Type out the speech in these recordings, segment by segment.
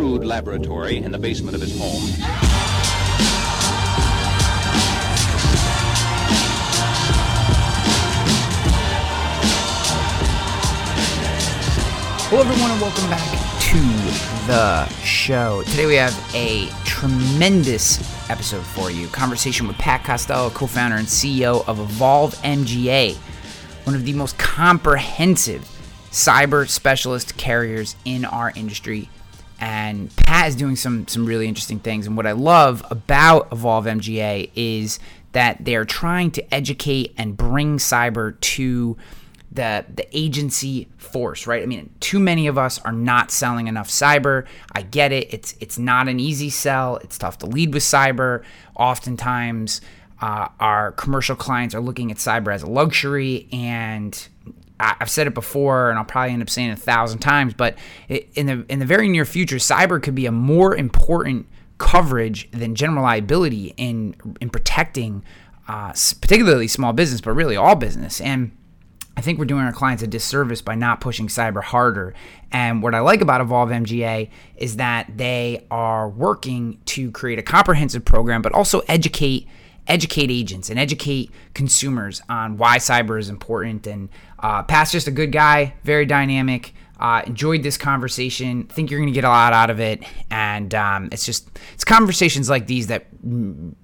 crude laboratory in the basement of his home. Hello, everyone, and welcome back to the show. Today we have a tremendous episode for you. Conversation with Pat Costello, co-founder and CEO of Evolve MGA, one of the most comprehensive cyber specialist carriers in our industry. And Pat is doing some some really interesting things. And what I love about Evolve MGA is that they're trying to educate and bring cyber to the the agency force, right? I mean, too many of us are not selling enough cyber. I get it. It's it's not an easy sell. It's tough to lead with cyber. Oftentimes, uh, our commercial clients are looking at cyber as a luxury, and I've said it before, and I'll probably end up saying it a thousand times. But in the in the very near future, cyber could be a more important coverage than general liability in in protecting, uh, particularly small business, but really all business. And I think we're doing our clients a disservice by not pushing cyber harder. And what I like about Evolve MGA is that they are working to create a comprehensive program, but also educate educate agents and educate consumers on why cyber is important. And uh, Pat's just a good guy, very dynamic. Uh, enjoyed this conversation. Think you're going to get a lot out of it, and um, it's just it's conversations like these that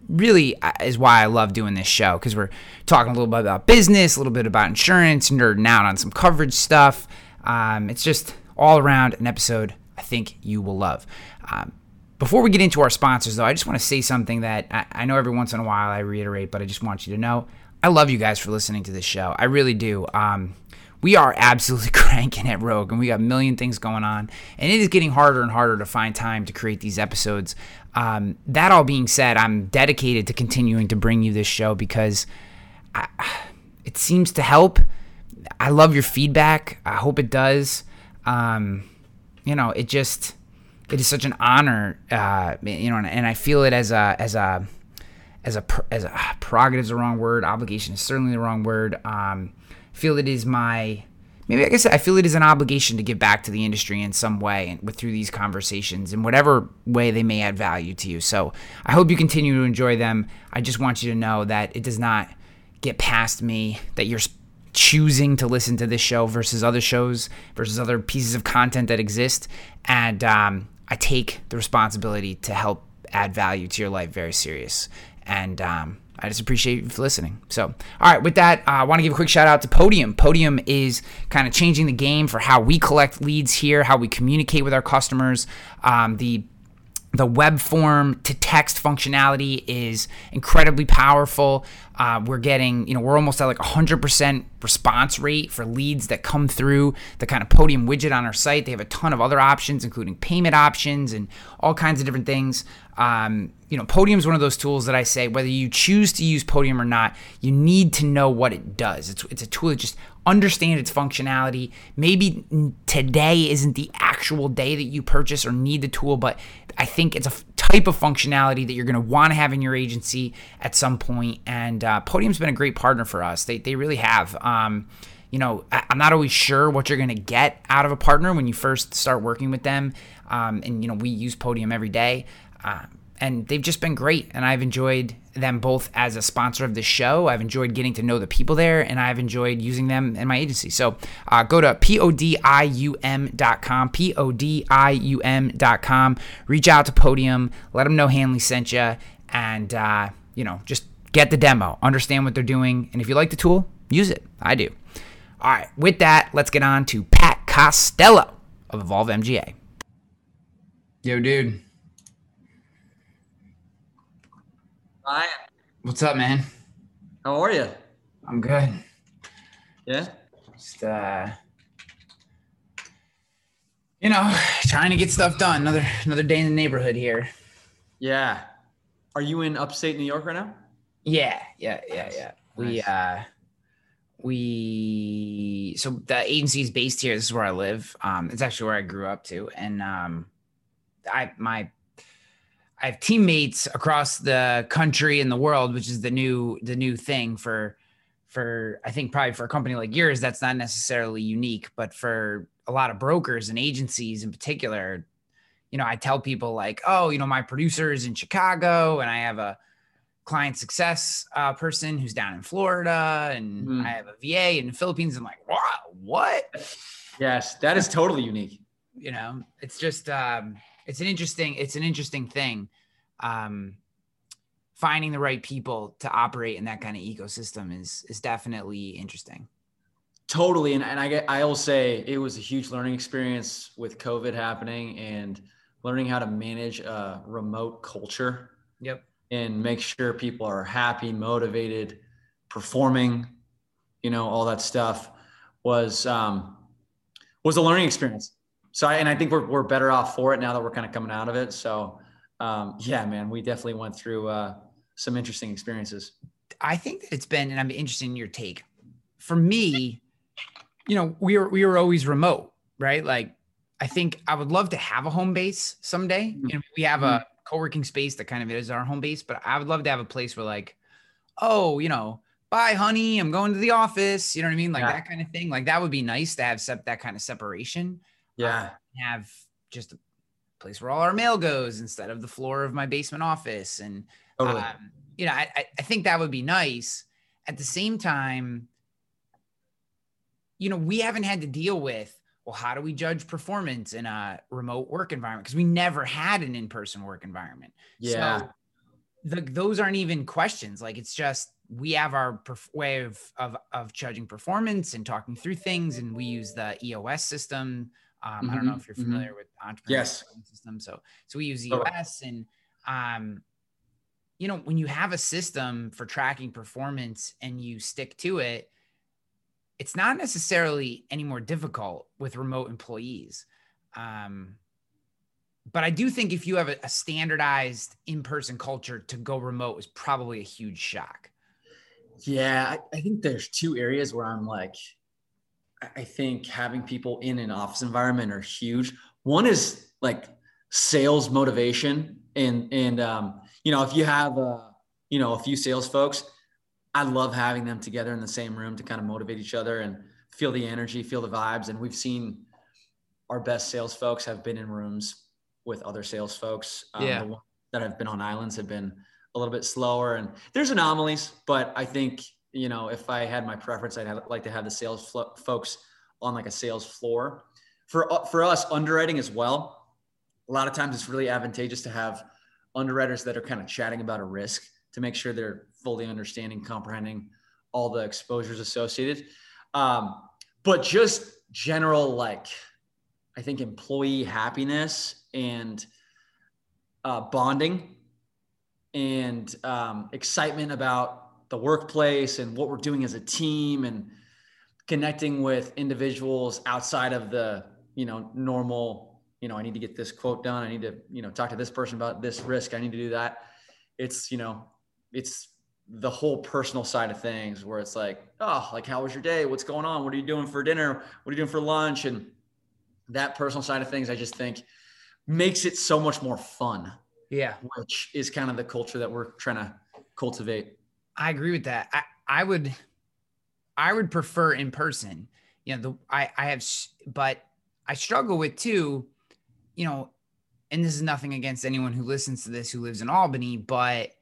really uh, is why I love doing this show because we're talking a little bit about business, a little bit about insurance, nerding out on some coverage stuff. Um, it's just all around an episode I think you will love. Um, before we get into our sponsors, though, I just want to say something that I, I, know every once in a while I reiterate, but I just want you to know I love you guys for listening to this show. I really do. Um, we are absolutely cranking at Rogue, and we got a million things going on, and it is getting harder and harder to find time to create these episodes. Um, that all being said, I'm dedicated to continuing to bring you this show because I, it seems to help. I love your feedback. I hope it does. Um, you know, it just it is such an honor, uh, you know, and, and, I feel it as a as a as a as a prerogative is the wrong word. Obligation is certainly the wrong word. Um, feel it is my maybe I guess I feel it is an obligation to give back to the industry in some way and with through these conversations in whatever way they may add value to you. So I hope you continue to enjoy them. I just want you to know that it does not get past me that you're choosing to listen to this show versus other shows versus other pieces of content that exist and um, I take the responsibility to help add value to your life very serious. And um, I just appreciate you for listening. So, all right, with that, uh, I want to give a quick shout out to Podium. Podium is kind of changing the game for how we collect leads here, how we communicate with our customers. Um, the the web form to text functionality is incredibly powerful. Uh, we're getting, you know, we're almost at like 100% response rate for leads that come through the kind of podium widget on our site. They have a ton of other options, including payment options and all kinds of different things. Um, you know, Podium is one of those tools that I say whether you choose to use Podium or not, you need to know what it does. It's, it's a tool that just understand its functionality. Maybe today isn't the actual day that you purchase or need the tool, but I think it's a type of functionality that you're going to want to have in your agency at some point. And uh, Podium's been a great partner for us. They, they really have. Um, you know, I, am not always sure what you're going to get out of a partner when you first start working with them. Um, and, you know, we use Podium every day. Uh, and they've just been great. And I've enjoyed them both as a sponsor of the show. I've enjoyed getting to know the people there, and I've enjoyed using them in my agency. So uh, go to podium.com, podium.com. Reach out to Podium, let them know Hanley sent you, and uh, you know just get the demo, understand what they're doing, and if you like the tool, use it. I do. All right, with that, let's get on to Pat Costello of Evolve MGA. Yo, dude. Hi. What's up, man? How are you? I'm good. Yeah. Just uh you know, trying to get stuff done. Another another day in the neighborhood here. Yeah. Are you in upstate New York right now? Yeah, yeah, yeah, yeah. Nice. We uh we so the agency is based here. This is where I live. Um it's actually where I grew up too. And um I my I have teammates across the country and the world, which is the new the new thing for for I think probably for a company like yours, that's not necessarily unique, but for a lot of brokers and agencies in particular, you know, I tell people like, oh, you know, my producer is in Chicago and I have a client success uh, person who's down in Florida and Mm. I have a VA in the Philippines. I'm like, wow, what? Yes, that is totally unique. You know, it's just, um, it's an interesting, it's an interesting thing. Um, finding the right people to operate in that kind of ecosystem is, is definitely interesting. Totally. And, and I get, I will say it was a huge learning experience with COVID happening and learning how to manage a remote culture Yep. and make sure people are happy, motivated, performing, you know, all that stuff was, um, was a learning experience. So, I, and I think we're, we're better off for it now that we're kind of coming out of it. So, um, yeah, man, we definitely went through, uh, some interesting experiences. I think that it's been, and I'm interested in your take. For me, you know, we were we were always remote, right? Like, I think I would love to have a home base someday. Mhm. You know, we have a co-working space that kind of is our home base, but I would love to have a place where, like, oh, you know, bye, honey, I'm going to the office. You know what I mean? Like Yeah. that kind of thing. Like that would be nice to have sep- that kind of separation. Yeah. Have just a place where all our mail goes instead of the floor of my basement office and Totally. um, you know, I, I- think that would be nice. At the same time, you know, we haven't had to deal with, well, how do we judge performance in a remote work environment? Because we never had an in-person work environment. yeah. So the, those aren't even questions. Like it's just we have our perf- way of, of of judging performance and talking through things, and we use the EOS system. Um, I don't know Mhm, if you're mhm. familiar with entrepreneur Yes. system. So so we use. EOS, and um, you know when you have a system for tracking performance and you stick to it, it's not necessarily any more difficult with remote employees. Um, but I do think if you have a, a standardized in-person culture to go remote is probably a huge shock. Yeah, I, I think there's two areas where I'm like, I- think having people in an office environment are huge. One is like sales motivation, and and um, you know, if you have uh, you know a few sales folks, I love having them together in the same room to kind of motivate each other and feel the energy, feel the vibes. And we've seen our best sales folks have been in rooms with other sales folks. Um, Yeah. The ones that have been on islands have been a little bit slower and there's anomalies, but I think, you know, if I had my preference, I'd have, like to have the sales folks on like a sales floor for, uh, for us underwriting as well. A lot of times it's really advantageous to have underwriters that are kind of chatting about a risk to make sure they're fully understanding, comprehending all the exposures associated. Um, but just general, like, I think employee happiness and uh, bonding and um, excitement about the workplace and what we're doing as a team and connecting with individuals outside of the you know normal you know i need to get this quote done. I need to you know talk to this person about this risk. I need to do that. It's you know it's the whole personal side of things where it's like oh like how was your day? What's going on? What are you doing for dinner? What are you doing for lunch? And that personal side of things i just think makes it so much more fun. Yeah, which is kind of the culture that we're trying to cultivate. I agree with that. I, I would, I would prefer in person. You know, the I I have, but I struggle with too. You know, and this is nothing against anyone who listens to this who lives in Albany, but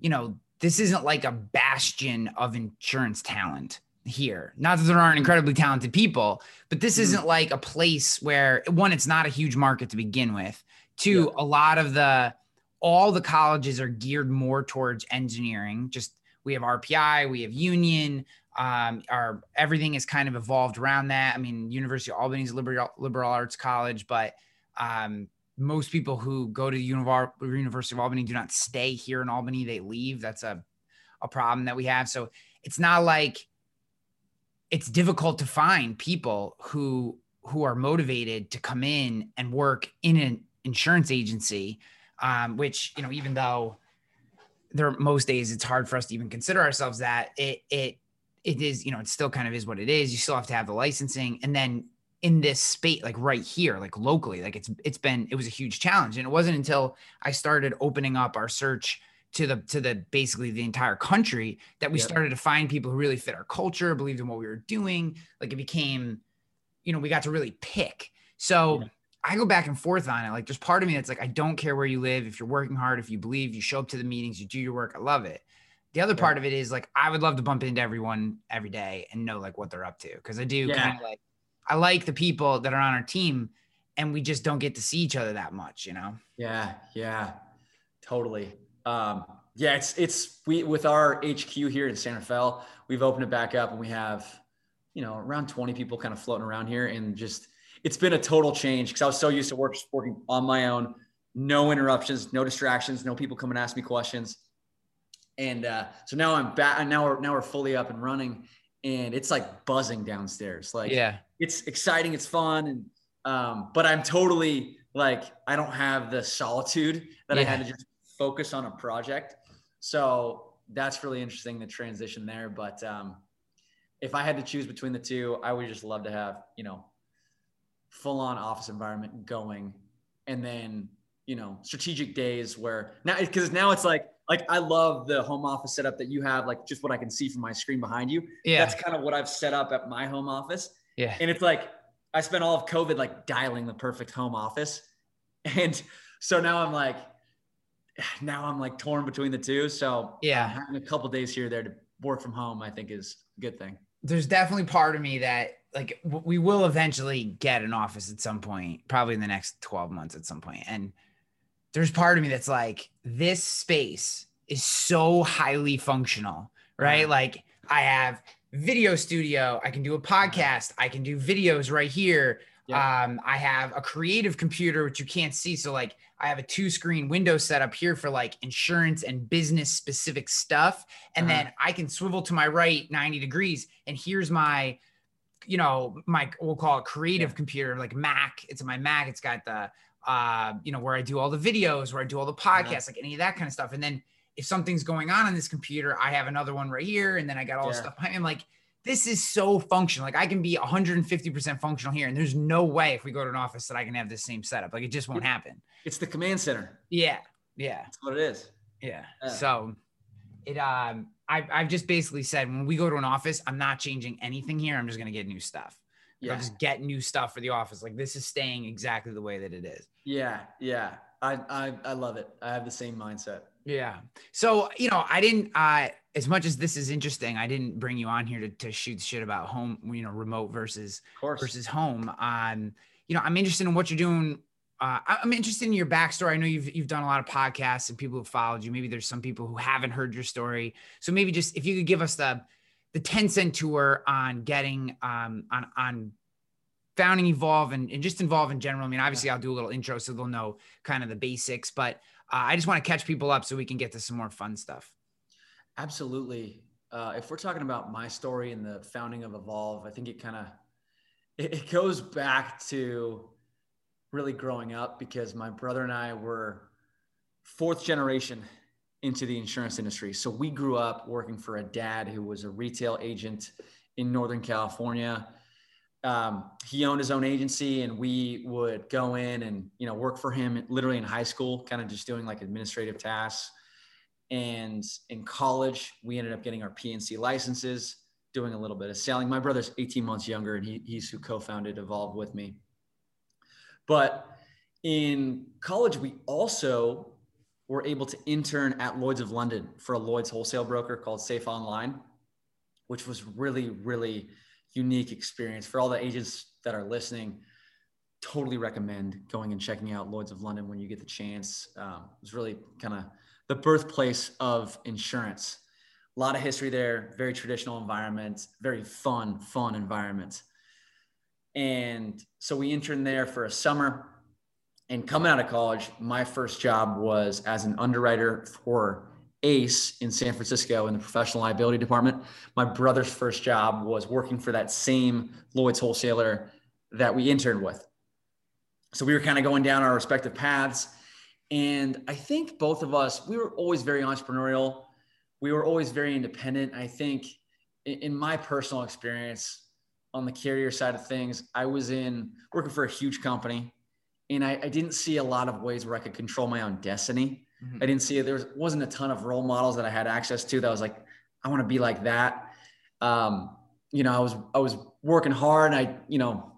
you know, this isn't like a bastion of insurance talent here. Not that there aren't incredibly talented people, but this Mhm. isn't like a place where one, it's not a huge market to begin with. Two, Yeah. a lot of the all the colleges are geared more towards engineering. Just we have RPI, we have Union, um, our everything is kind of evolved around that. I mean, University of Albany's a liberal liberal arts college, but um, most people who go to Univar- University of Albany do not stay here in Albany; they leave. That's a a problem that we have. So it's not like it's difficult to find people who who are motivated to come in and work in an insurance agency um, which you know even though there most days it's hard for us to even consider ourselves that. It it it is you know it still kind of is what it is. You still have to have the licensing. And then in this space like right here like locally like it's it's been it was a huge challenge. And it wasn't until i started opening up our search to the to the basically the entire country that we Yep. started to find people who really fit our culture believed in what we were doing. Like it became you know we got to really pick. So Yeah. I go back and forth on it. Like there's part of me that's like, I don't care where you live. If you're working hard, if you believe, you show up to the meetings, you do your work. I love it. The other part of it is like I would love to bump into everyone every day and know like what they're up to. Cause I do Yeah. kind of like I like the people that are on our team and we just don't get to see each other that much, you know? Yeah, yeah, totally. Um, yeah, it's it's we with our HQ here in Santa Fe, we've opened it back up and we have, you know, around 20 people kind of floating around here, and just it's been a total change because I was so used to work working on my own, no interruptions, no distractions, no people come and ask me questions, and uh, so now I'm back, and now we're now we're fully up and running, and it's like buzzing downstairs, like Yeah. it's exciting, it's fun, and um, but I'm totally like I don't have the solitude that I had to just focus on a project. So that's really interesting the transition there. But um, if I had to choose between the two, I would just love to have you know full on office environment going, and then you know strategic days where now because now it's like like I love the home office setup that you have, like just what I can see from my screen behind you. Yeah. That's kind of what I've set up at my home office. Yeah. And it's like I spent all of COVID like dialing the perfect home office. And so now I'm like, now I'm like torn between the two. So Yeah. having a couple days here or there to work from home, I think is a good thing. there's definitely part of me that like we will eventually get an office at some point, probably in the next 12 months at some point. And there's part of me that's like, this space is so highly functional, right? Like I have video studio, I can do a podcast, I can do videos right here. Yeah. Um, I have a creative computer which you can't see. So like I have a two screen window set up here for like insurance and business specific stuff. And Uh-huh. then I can swivel to my right 90 degrees and here's my, you know, my, we'll call it creative Yeah. computer, like Mac. It's my Mac. It's got the, uh, you know, where I do all the videos, where I do all the Uh-huh. podcasts, like any of that kind of stuff. And then if something's going on on this computer, I have another one right here. And then I got all the Yeah. stuff. I'm like, this is so functional. Like I can be 150% functional here. And there's no way if we go to an office that I can have the same setup. Like it just won't happen. It's the command center. Yeah. Yeah. That's what it is. Yeah. Yeah. So it um I've I've just basically said when we go to an office, I'm not changing anything here. I'm just gonna get new stuff. Yeah. I'll just get new stuff for the office. Like this is staying exactly the way that it is. Yeah. Yeah. I, I, I love it. I have the same mindset. Yeah. So, you know, I didn't uh as much as this is interesting, I didn't bring you on here to, to shoot shit about home, you know, remote versus versus home. Um, you know, I'm interested in what you're doing. Uh, I'm interested in your backstory. I know you've you've done a lot of podcasts and people who followed you. Maybe there's some people who haven't heard your story. So maybe just if you could give us the the 10 cent tour on getting um on on founding evolve and, and just Evolve in general. I mean, obviously I'll do a little intro so they'll know kind of the basics, but uh, I just want to catch people up so we can get to some more fun stuff. Absolutely. Uh, if we're talking about my story and the founding of Evolve, I think it kind of it, it goes back to really growing up because my brother and I were fourth generation into the insurance industry. So we grew up working for a dad who was a retail agent in Northern California. Um, he owned his own agency, and we would go in and you know work for him literally in high school, kind of just doing like administrative tasks. And in college, we ended up getting our P&C licenses, doing a little bit of selling. My brother's 18 months younger, and he, he's who co-founded Evolve with me. But in college, we also were able to intern at Lloyd's of London for a Lloyd's wholesale broker called Safe Online, which was really, really unique experience for all the agents that are listening. Totally recommend going and checking out Lloyd's of London when you get the chance. Um, it was really kind of the birthplace of insurance. A lot of history there, very traditional environment, very fun, fun environment. And so we interned there for a summer. And coming out of college, my first job was as an underwriter for ACE in San Francisco in the professional liability department. My brother's first job was working for that same Lloyd's wholesaler that we interned with. So we were kind of going down our respective paths. And I think both of us, we were always very entrepreneurial. We were always very independent. I think in, my personal experience on the carrier side of things, I was in working for a huge company and I, I didn't see a lot of ways where I could control my own destiny. I didn't see it. there was, wasn't a ton of role models that I had access to that was like, I want to be like that. Um, you know, I was I was working hard and I, you know,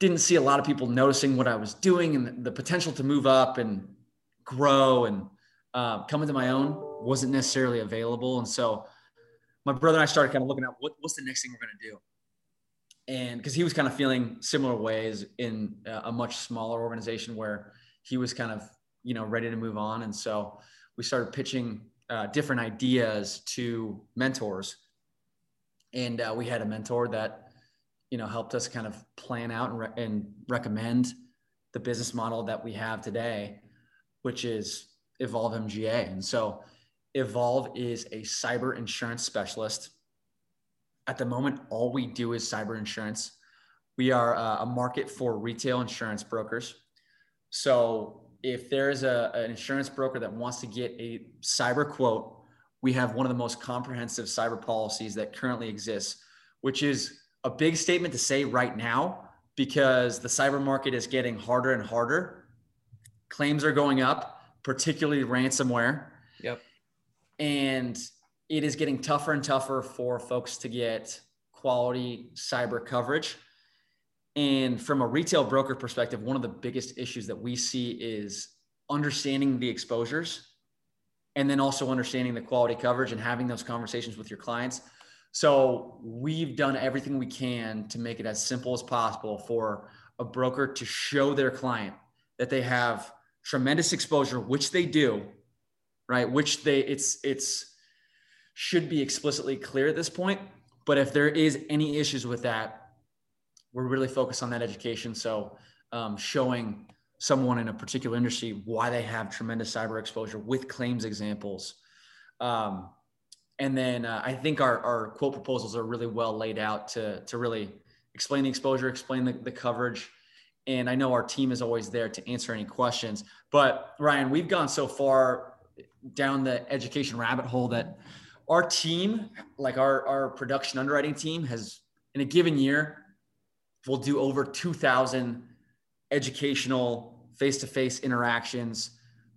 didn't see a lot of people noticing what I was doing and the, potential to move up and grow and uh, come into my own wasn't necessarily available. And so my brother and I started kind of looking at what, what's the next thing we're going to do. And because he was kind of feeling similar ways in a much smaller organization where he was kind of, you know, ready to move on. And so we started pitching uh, different ideas to mentors. And uh, we had a mentor that, you know, helped us kind of plan out and, re- and recommend the business model that we have today, which is Evolve MGA. And so Evolve is a cyber insurance specialist. At the moment, all we do is cyber insurance. We are a market for retail insurance brokers. So if there is a, an insurance broker that wants to get a cyber quote, we have one of the most comprehensive cyber policies that currently exists, which is a big statement to say right now because the cyber market is getting harder and harder. Claims are going up, particularly ransomware. Yep. And it is getting tougher and tougher for folks to get quality cyber coverage. And from a retail broker perspective, one of the biggest issues that we see is understanding the exposures and then also understanding the quality coverage and having those conversations with your clients. So we've done everything we can to make it as simple as possible for a broker to show their client that they have tremendous exposure, which they do, right? Which they it's it's should be explicitly clear at this point. But if there is any issues with that, we're really focused on that education. So um, showing someone in a particular industry why they have tremendous cyber exposure with claims examples. Um, and then uh, I think our, our quote proposals are really well laid out to, to really explain the exposure, explain the, the coverage. And I know our team is always there to answer any questions. But Ryan, we've gone so far down the education rabbit hole that our team, like our, our production underwriting team, has in a given year we'll do over 2000 educational face-to-face interactions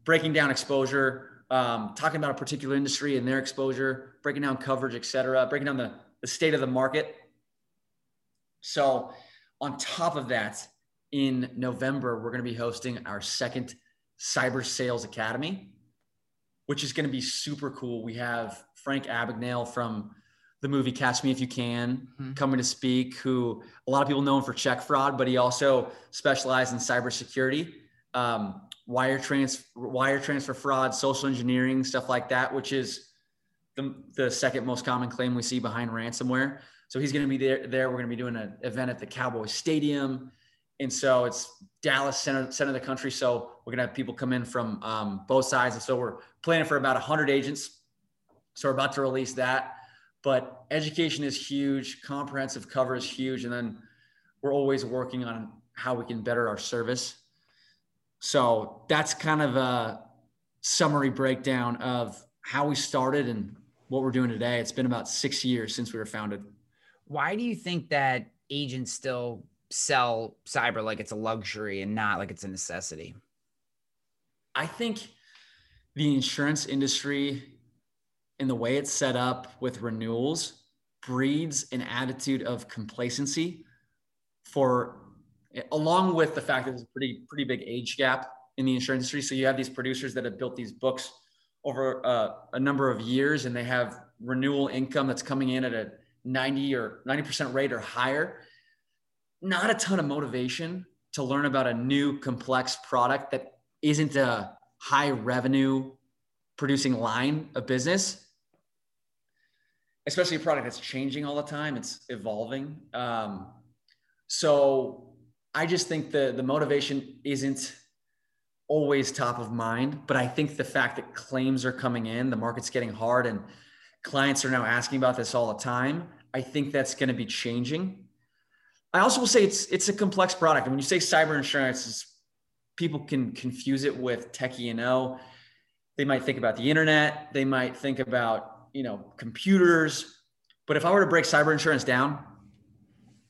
breaking down exposure um, talking about a particular industry and their exposure breaking down coverage et cetera breaking down the, the state of the market. So on top of that in november we're going to be hosting our second cyber sales academy which is going to be super cool. We have frank abagnale from the movie Catch Me If You Can, mm-hmm. coming to speak, who a lot of people know him for check fraud, but he also specialized in cybersecurity, um, wire, trans- wire transfer fraud, social engineering, stuff like that, which is the, the second most common claim we see behind ransomware. So he's going to be there. There, we're going to be doing an event at the Cowboy Stadium, and so it's Dallas center center of the country. So we're going to have people come in from um, both sides, and so we're planning for about 100 agents. So we're about to release that but education is huge comprehensive cover is huge and then we're always working on how we can better our service. So that's kind of a summary breakdown of how we started and what we're doing today. It's been about six years since we were founded. Why do you think that agents still sell cyber like it's a luxury and not like it's a necessity? I think the insurance industry and the way it's set up with renewals breeds an attitude of complacency for along with the fact that there's a pretty pretty big age gap in the insurance industry. So you have these producers that have built these books over uh, a number of years and they have renewal income that's coming in at a 90 or 90% rate or higher. Not a ton of motivation to learn about a new complex product that isn't a high revenue producing line of business especially a product that's changing all the time. It's evolving. Um, so I just think the the motivation isn't always top of mind, but I think the fact that claims are coming in, the market's getting hard, and clients are now asking about this all the time. I think that's going to be changing. I also will say it's it's a complex product. And when you say cyber insurance, people can confuse it with tech E&O. They might think about the internet. They might think about you know, computers. But if I were to break cyber insurance down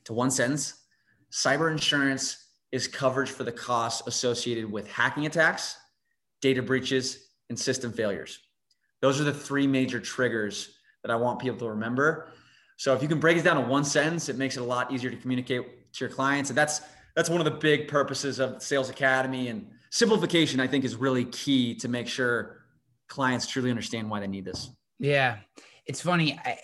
to one sentence, cyber insurance is coverage for the costs associated with hacking attacks, data breaches, and system failures. Those are the three major triggers that I want people to remember. So if you can break it down to one sentence, it makes it a lot easier to communicate to your clients. And that's that's one of the big purposes of Sales Academy and simplification. I think is really key to make sure clients truly understand why they need this. Yeah, it's funny. I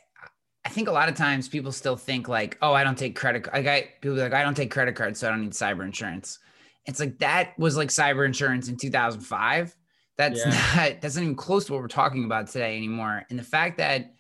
I think a lot of times people still think like, oh, I don't take credit. Like I people like I don't take credit cards, so I don't need cyber insurance. It's like that was like cyber insurance in 2005. That's yeah. not that's not even close to what we're talking about today anymore. And the fact that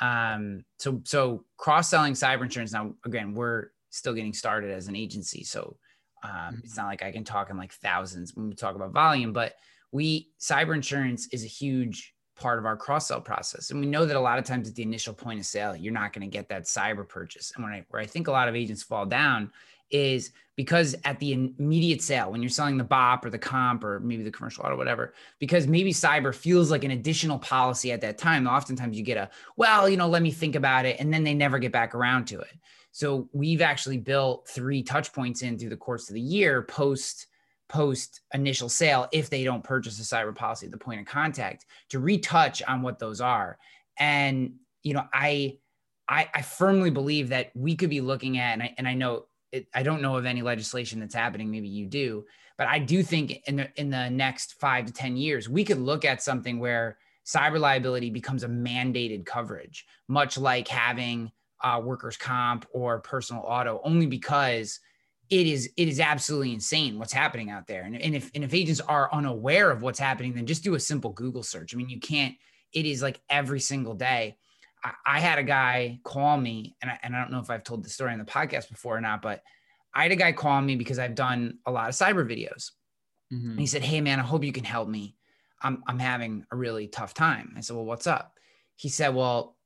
um so so cross selling cyber insurance now again we're still getting started as an agency, so um, mm-hmm. it's not like I can talk in like thousands when we talk about volume, but we cyber insurance is a huge part of our cross sell process. And we know that a lot of times at the initial point of sale, you're not going to get that cyber purchase. And I, where I think a lot of agents fall down is because at the immediate sale, when you're selling the BOP or the comp or maybe the commercial auto, whatever, because maybe cyber feels like an additional policy at that time. Oftentimes you get a, well, you know, let me think about it. And then they never get back around to it. So we've actually built three touch points in through the course of the year post post initial sale if they don't purchase a cyber policy at the point of contact to retouch on what those are. And you know i i, I firmly believe that we could be looking at and i, and I know it, i don't know of any legislation that's happening maybe you do but i do think in the in the next five to ten years we could look at something where cyber liability becomes a mandated coverage much like having uh, workers comp or personal auto only because it is it is absolutely insane what's happening out there. And, and if and if agents are unaware of what's happening, then just do a simple Google search. I mean, you can't. It is like every single day. I, I had a guy call me, and I, and I don't know if I've told the story on the podcast before or not, but I had a guy call me because I've done a lot of cyber videos. Mm-hmm. And he said, "Hey man, I hope you can help me. I'm I'm having a really tough time." I said, "Well, what's up?" He said, "Well,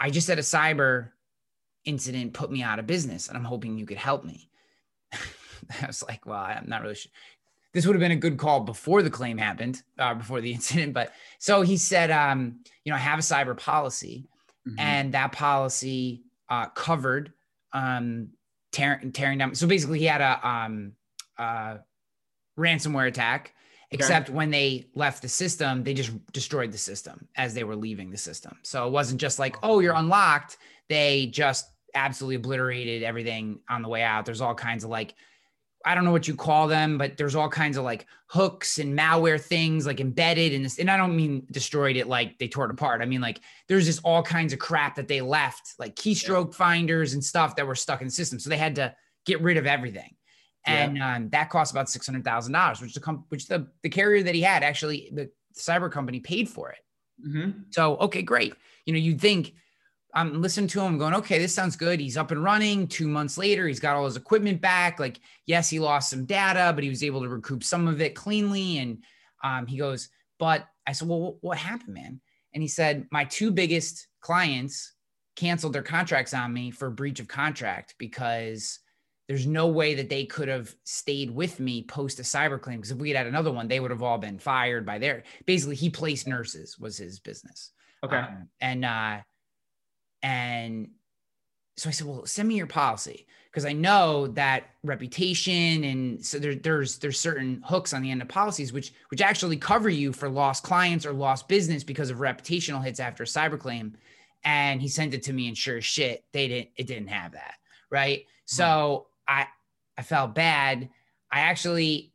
I just had a cyber incident put me out of business, and I'm hoping you could help me." I was like, well, I'm not really sure. This would have been a good call before the claim happened, uh, before the incident. But so he said, um, you know, I have a cyber policy, mm-hmm. and that policy uh, covered um, tearing tearing down. So basically, he had a um, uh, ransomware attack. Except okay. when they left the system, they just destroyed the system as they were leaving the system. So it wasn't just like, oh, you're unlocked. They just absolutely obliterated everything on the way out. There's all kinds of like, I don't know what you call them, but there's all kinds of like hooks and malware things like embedded in this. And I don't mean destroyed it like they tore it apart. I mean like there's just all kinds of crap that they left, like keystroke yeah. finders and stuff that were stuck in the system. So they had to get rid of everything. And yeah. um, that cost about six hundred thousand dollars, which the com- which the the carrier that he had actually the cyber company paid for it. Mm-hmm. So okay, great. You know, you'd think I'm listening to him going, okay, this sounds good. He's up and running. Two months later, he's got all his equipment back. Like, yes, he lost some data, but he was able to recoup some of it cleanly. And um, he goes, but I said, well, what happened, man? And he said, my two biggest clients canceled their contracts on me for breach of contract because there's no way that they could have stayed with me post a cyber claim. Because if we had had another one, they would have all been fired by their basically he placed nurses was his business. Okay. Um, and uh and so I said, well, send me your policy because I know that reputation and so there, there's there's certain hooks on the end of policies which which actually cover you for lost clients or lost business because of reputational hits after a cyber claim. And he sent it to me and sure as shit, they didn't it didn't have that. Right. Hmm. So I I felt bad. I actually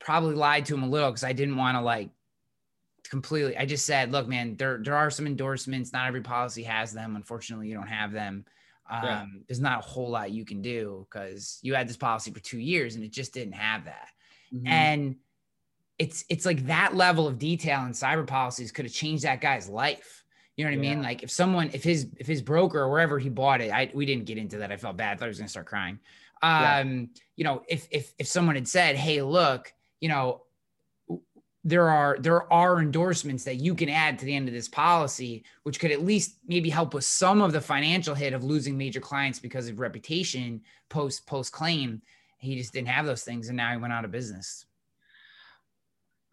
probably lied to him a little because I didn't want to like completely. I just said, look, man, there there are some endorsements. Not every policy has them. Unfortunately, you don't have them. Um, yeah. There's not a whole lot you can do because you had this policy for two years and it just didn't have that. Mm-hmm. And it's it's like that level of detail in cyber policies could have changed that guy's life. You know what yeah. I mean? Like if someone, if his if his broker or wherever he bought it, I we didn't get into that. I felt bad. I thought I was gonna start crying. Um, yeah. you know, if if if someone had said, "Hey, look, you know, there are there are endorsements that you can add to the end of this policy which could at least maybe help with some of the financial hit of losing major clients because of reputation post post claim he just didn't have those things and now he went out of business.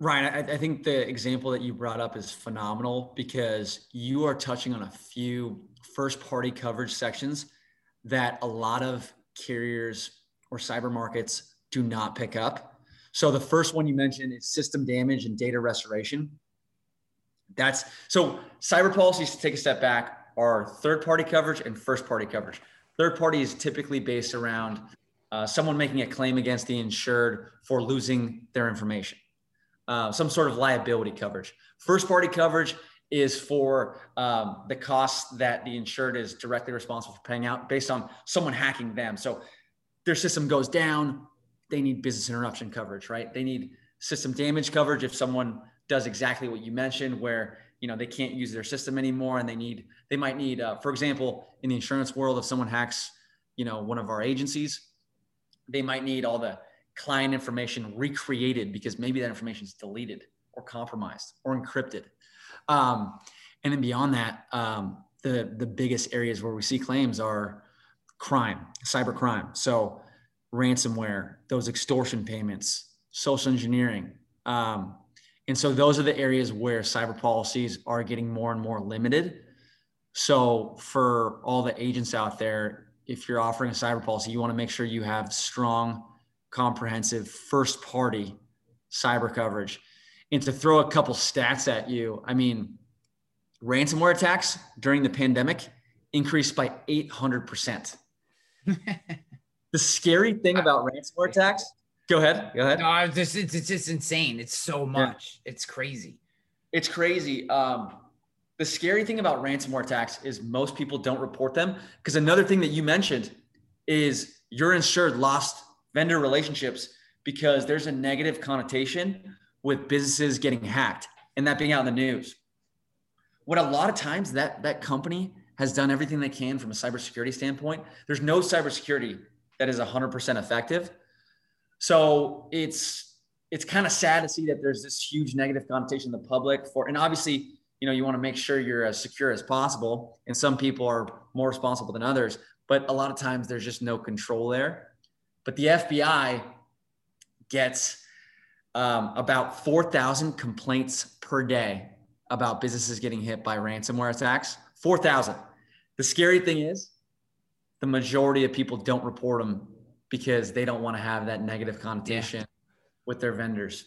Ryan I, I think the example that you brought up is phenomenal because you are touching on a few first party coverage sections that a lot of carriers or cyber markets do not pick up so the first one you mentioned is system damage and data restoration. That's so cyber policies to take a step back are third party coverage and first party coverage. Third party is typically based around uh, someone making a claim against the insured for losing their information, uh, some sort of liability coverage. First party coverage is for um, the costs that the insured is directly responsible for paying out based on someone hacking them. So their system goes down, they need business interruption coverage, right? They need system damage coverage if someone does exactly what you mentioned, where you know they can't use their system anymore, and they need they might need, uh, for example, in the insurance world, if someone hacks, you know, one of our agencies, they might need all the client information recreated because maybe that information is deleted or compromised or encrypted. Um, and then beyond that, um, the the biggest areas where we see claims are crime, cyber crime. So ransomware, those extortion payments, social engineering. Um, and so those are the areas where cyber policies are getting more and more limited. So for all the agents out there, if you're offering a cyber policy, you want to make sure you have strong, comprehensive first party cyber coverage. And to throw a couple stats at you, I mean, ransomware attacks during the pandemic increased by 800%. the scary thing about ransomware attacks, go ahead, go ahead. No, it's just, it's, it's just insane. It's so much. Yeah. It's crazy. It's crazy. Um, the scary thing about ransomware attacks is most people don't report them because another thing that you mentioned is your insured lost vendor relationships because there's a negative connotation with businesses getting hacked and that being out in the news. What a lot of times that that company has done everything they can from a cybersecurity standpoint. There's no cybersecurity that is 100% effective. So it's it's kind of sad to see that there's this huge negative connotation in the public for, and obviously, you know, you want to make sure you're as secure as possible. And some people are more responsible than others, but a lot of times there's just no control there. But the FBI gets um, about 4,000 complaints per day about businesses getting hit by ransomware attacks. 4,000. The scary thing is, the majority of people don't report them because they don't want to have that negative connotation yeah. with their vendors.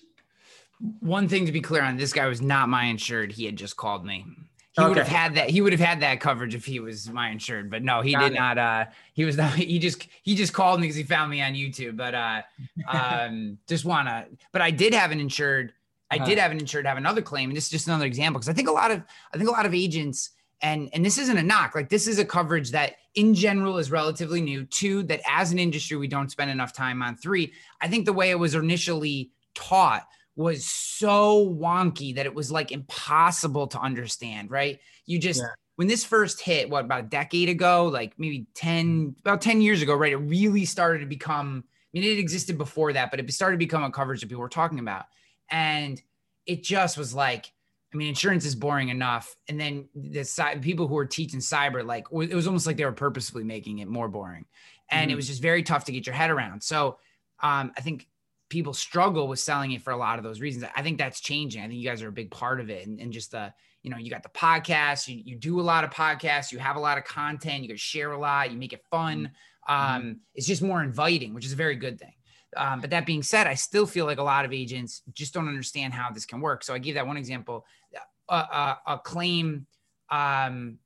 One thing to be clear on: this guy was not my insured. He had just called me. He okay. would have had that. He would have had that coverage if he was my insured, but no, he Got did it. not. Uh, he was not. He just he just called me because he found me on YouTube. But uh, um, just wanna. But I did have an insured. I uh-huh. did have an insured have another claim, and this is just another example because I think a lot of I think a lot of agents and and this isn't a knock like this is a coverage that in general is relatively new. Two that as an industry we don't spend enough time on. Three i think the way it was initially taught was so wonky that it was like impossible to understand right? You just yeah. when this first hit what about a decade ago like maybe 10 about 10 years ago right it really started to become i mean it existed before that but it started to become a coverage that people were talking about. And it just was like I mean, insurance is boring enough, and then the side people who are teaching cyber, like it was almost like they were purposefully making it more boring, and mm-hmm. it was just very tough to get your head around. So, um, I think people struggle with selling it for a lot of those reasons. I think that's changing. I think you guys are a big part of it, and, and just the you know you got the podcast, you, you do a lot of podcasts, you have a lot of content, you can share a lot, you make it fun. Mm-hmm. Um, it's just more inviting, which is a very good thing. Um, but that being said, I still feel like a lot of agents just don't understand how this can work. So I gave that one example, a, a, a claim um,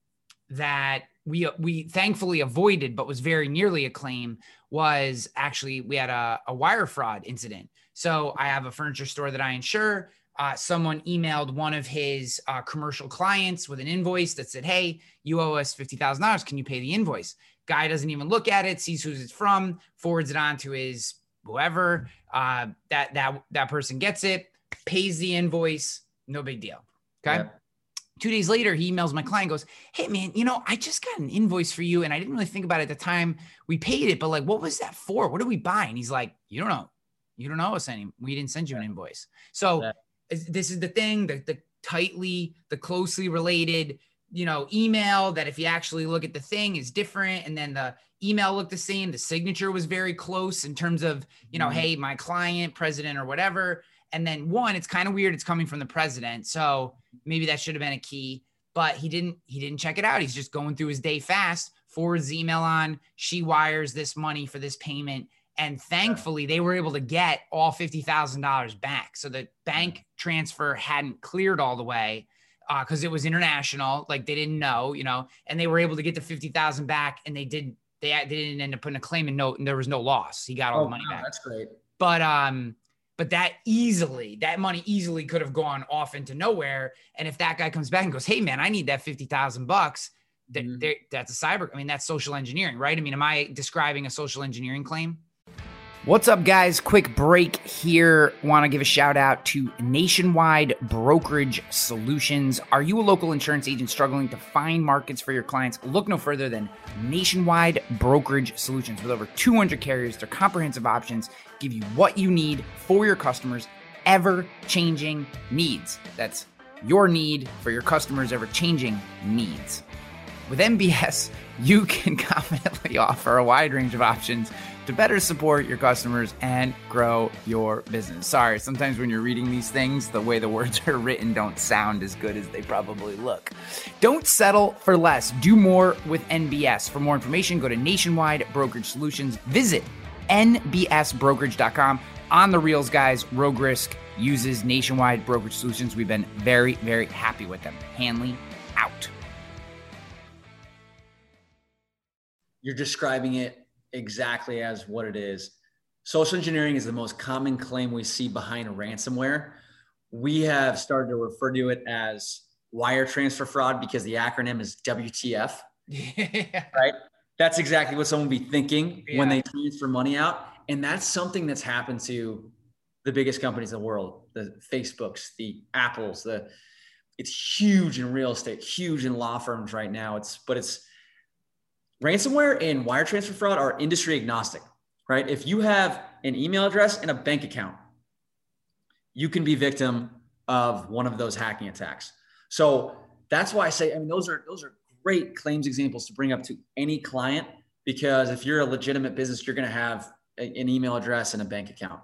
that we we thankfully avoided, but was very nearly a claim. Was actually we had a, a wire fraud incident. So I have a furniture store that I insure. Uh, someone emailed one of his uh, commercial clients with an invoice that said, "Hey, you owe us fifty thousand dollars. Can you pay the invoice?" Guy doesn't even look at it, sees who it's from, forwards it on to his whoever uh, that that that person gets it, pays the invoice, no big deal. Okay. Yeah. Two days later, he emails my client, goes, Hey man, you know, I just got an invoice for you. And I didn't really think about it at the time we paid it, but like, what was that for? What did we buy? And he's like, You don't know. You don't know us any. We didn't send you an invoice. So yeah. this is the thing, the, the tightly, the closely related, you know, email that if you actually look at the thing is different. And then the email looked the same. The signature was very close in terms of, you know, mm-hmm. hey, my client, president, or whatever. And then one, it's kind of weird. It's coming from the president. So maybe that should have been a key, but he didn't, he didn't check it out. He's just going through his day fast, forwards email on, she wires this money for this payment. And thankfully, they were able to get all $50,000 back. So the bank transfer hadn't cleared all the way because uh, it was international. Like they didn't know, you know, and they were able to get the 50,000 back and they did they, they didn't end up putting a claim and note, and there was no loss. He got all Oh, the money wow, back. That's great. But um, but that easily, that money easily could have gone off into nowhere. And if that guy comes back and goes, "Hey man, I need that fifty thousand bucks," that Mhm. that's a cyber. I mean, that's social engineering, right? I mean, am I describing a social engineering claim? What's up, guys? Quick break here. Want to give a shout out to Nationwide Brokerage Solutions. Are you a local insurance agent struggling to find markets for your clients? Look no further than Nationwide Brokerage Solutions. With over 200 carriers, their comprehensive options give you what you need for your customers' ever changing needs. That's your need for your customers' ever changing needs. With NBS, you can confidently offer a wide range of options to better support your customers and grow your business. Sorry, sometimes when you're reading these things, the way the words are written don't sound as good as they probably look. Don't settle for less. Do more with NBS. For more information, go to Nationwide Brokerage Solutions. Visit nbsbrokerage.com. On the reels, guys, Rogue Risk uses Nationwide Brokerage Solutions. We've been very, very happy with them. Hanley out. You're describing it exactly as what it is. Social engineering is the most common claim we see behind ransomware. We have started to refer to it as wire transfer fraud because the acronym is WTF, Yeah. right? That's exactly what someone would be thinking when they transfer money out. And that's something that's happened to the biggest companies in the world, the Facebooks, the Apples, the it's huge in real estate, huge in law firms right now. It's but it's ransomware and wire transfer fraud are industry agnostic, right? If you have an email address and a bank account, you can be victim of one of those hacking attacks. So that's why I say, I mean, those are those are great claims examples to bring up to any client because if you're a legitimate business, you're going to have a- an email address and a bank account,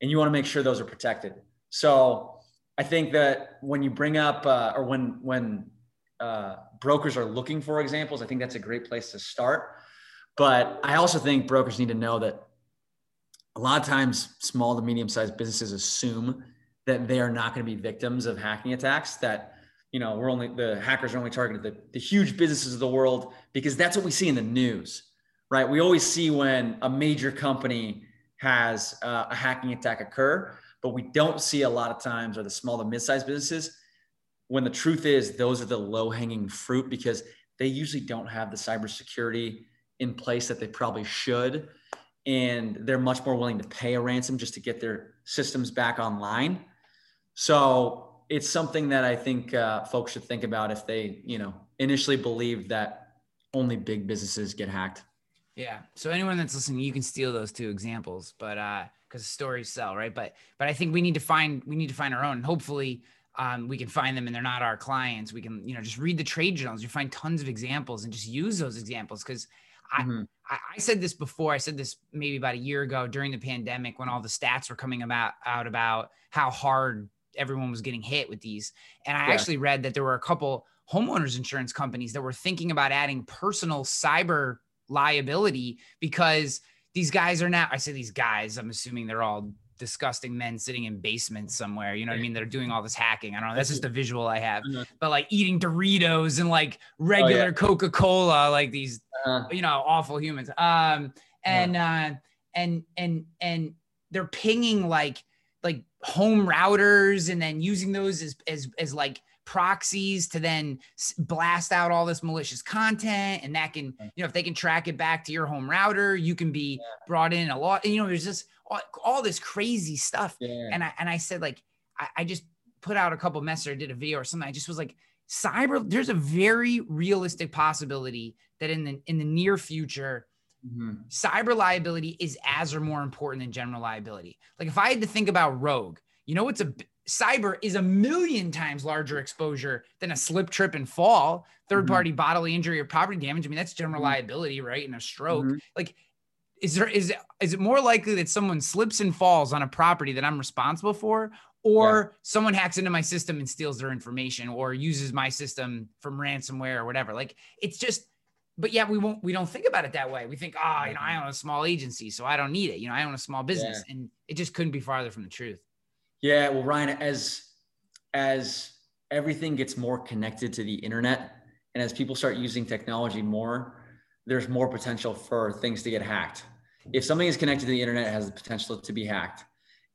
and you want to make sure those are protected. So I think that when you bring up uh, or when when uh, brokers are looking for examples, I think that's a great place to start. But I also think brokers need to know that a lot of times small to medium sized businesses assume that they are not going to be victims of hacking attacks that you know we're only the hackers are only targeted the, the huge businesses of the world because that's what we see in the news right we always see when a major company has uh, a hacking attack occur but we don't see a lot of times are the small to mid-sized businesses when the truth is those are the low-hanging fruit because they usually don't have the cybersecurity in place that they probably should and they're much more willing to pay a ransom just to get their systems back online so it's something that i think uh, folks should think about if they you know initially believe that only big businesses get hacked Yeah. So anyone that's listening, you can steal those two examples, but uh, because stories sell, right? But but I think we need to find we need to find our own. Hopefully, um, we can find them, and they're not our clients. We can you know just read the trade journals. You find tons of examples, and just use those examples because. I, Mhm. I, I said this before. I said this maybe about a year ago during the pandemic when all the stats were coming about out about how hard everyone was getting hit with these. And I Yeah. actually read that there were a couple homeowners insurance companies that were thinking about adding personal cyber liability because these guys are now, I say these guys, I'm assuming they're all disgusting men sitting in basements somewhere. You know what I mean? They're doing all this hacking. I don't know. That's just a visual I have, Mhm. but like eating Doritos and like regular Coca Cola, like these Uh, you know awful humans um and uh and and and they're pinging like like home routers and then using those as as as like proxies to then blast out all this malicious content and that can you know if they can track it back to your home router you can be brought in a lot and you know there's just all, all this crazy stuff yeah. and I and I said like I, I just put out a couple messages, or did a video or something. I just was like, cyber. There's a very realistic possibility that in the in the near future, Mhm. cyber liability is as or more important than general liability. Like if I had to think about Rogue, you know, it's a cyber is a million times larger exposure than a slip, trip, and fall. 3rd Mhm. party bodily injury or property damage. I mean, that's general Mhm. liability, right? And a stroke. Mhm. Like, is there is is it more likely that someone slips and falls on a property that I'm responsible for, or someone hacks into my system and steals their information, or uses my system from ransomware or whatever? Like, it's just but yeah, we won't we don't think about it that way. We think, ah, you know, I own a small agency, so I don't need it. You know, I own a small business, and it just couldn't be farther from the truth. Yeah, well, Ryan, as as everything gets more connected to the internet, and as people start using technology more, there's more potential for things to get hacked. If something is connected to the internet, it has the potential to be hacked.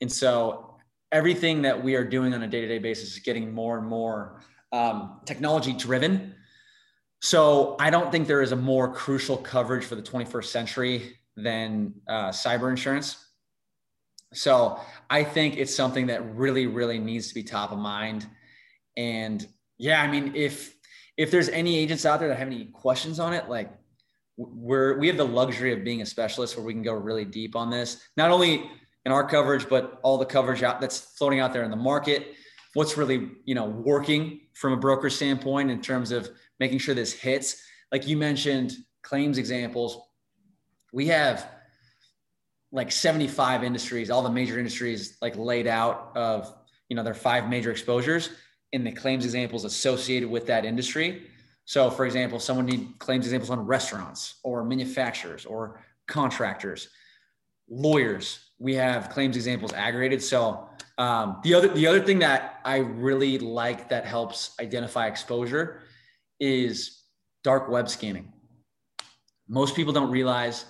And so everything that we are doing on a day-to-day basis is getting more and more um, technology driven. So I don't think there is a more crucial coverage for the 21st century than uh, cyber insurance. So I think it's something that really, really needs to be top of mind. And yeah, I mean, if if there's any agents out there that have any questions on it, like we're we have the luxury of being a specialist where we can go really deep on this. Not only in our coverage, but all the coverage out that's floating out there in the market. What's really you know working from a broker standpoint in terms of making sure this hits. Like you mentioned, claims examples. We have like 75 industries, all the major industries like laid out of you know their five major exposures in the claims examples associated with that industry. So, for example, someone need claims examples on restaurants or manufacturers or contractors, lawyers. We have claims examples aggregated. So, um, the other the other thing that I really like that helps identify exposure is dark web scanning. Most people don't realize